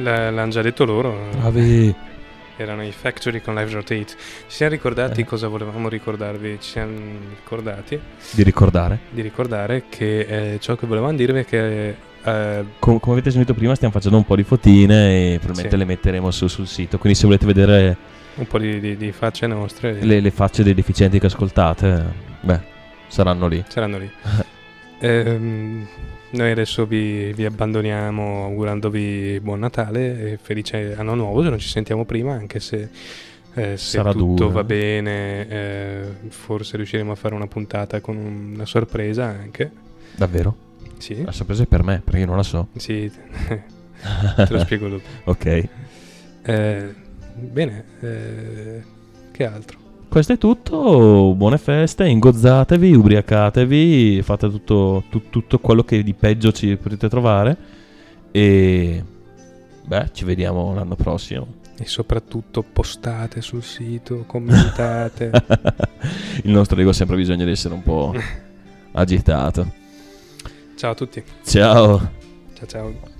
l'hanno già detto loro. Bravi. Erano i Factory con Live Rotate. Ci siamo ricordati Eh. cosa volevamo ricordarvi. Ci siamo ricordati Di ricordare. di ricordare che eh, ciò che volevamo dirvi è che eh, Com- come avete sentito prima stiamo facendo un po' di fotine e probabilmente Sì. le metteremo su- sul sito. Quindi se volete vedere un po' di, di- di facce nostre le, le facce dei deficienti che ascoltate, beh, saranno lì. saranno lì. (laughs) Ehm, noi adesso vi, vi abbandoniamo augurandovi buon Natale e felice anno nuovo se non ci sentiamo prima, anche se, eh, se Sarà tutto duro. va bene, eh, forse riusciremo a fare una puntata con una sorpresa anche. Davvero? Sì, La sorpresa è per me, perché io non la so. sì, (laughs) te lo spiego dopo. (laughs) ok. Eh, bene, eh, che altro? Questo è tutto, buone feste, ingozzatevi, ubriacatevi, fate tutto, tu- tutto quello che di peggio ci potete trovare e beh, ci vediamo l'anno prossimo. E soprattutto postate sul sito, commentate. (laughs) Il nostro ego ha sempre bisogno di essere un po' (laughs) agitato. Ciao a tutti. Ciao. Ciao ciao.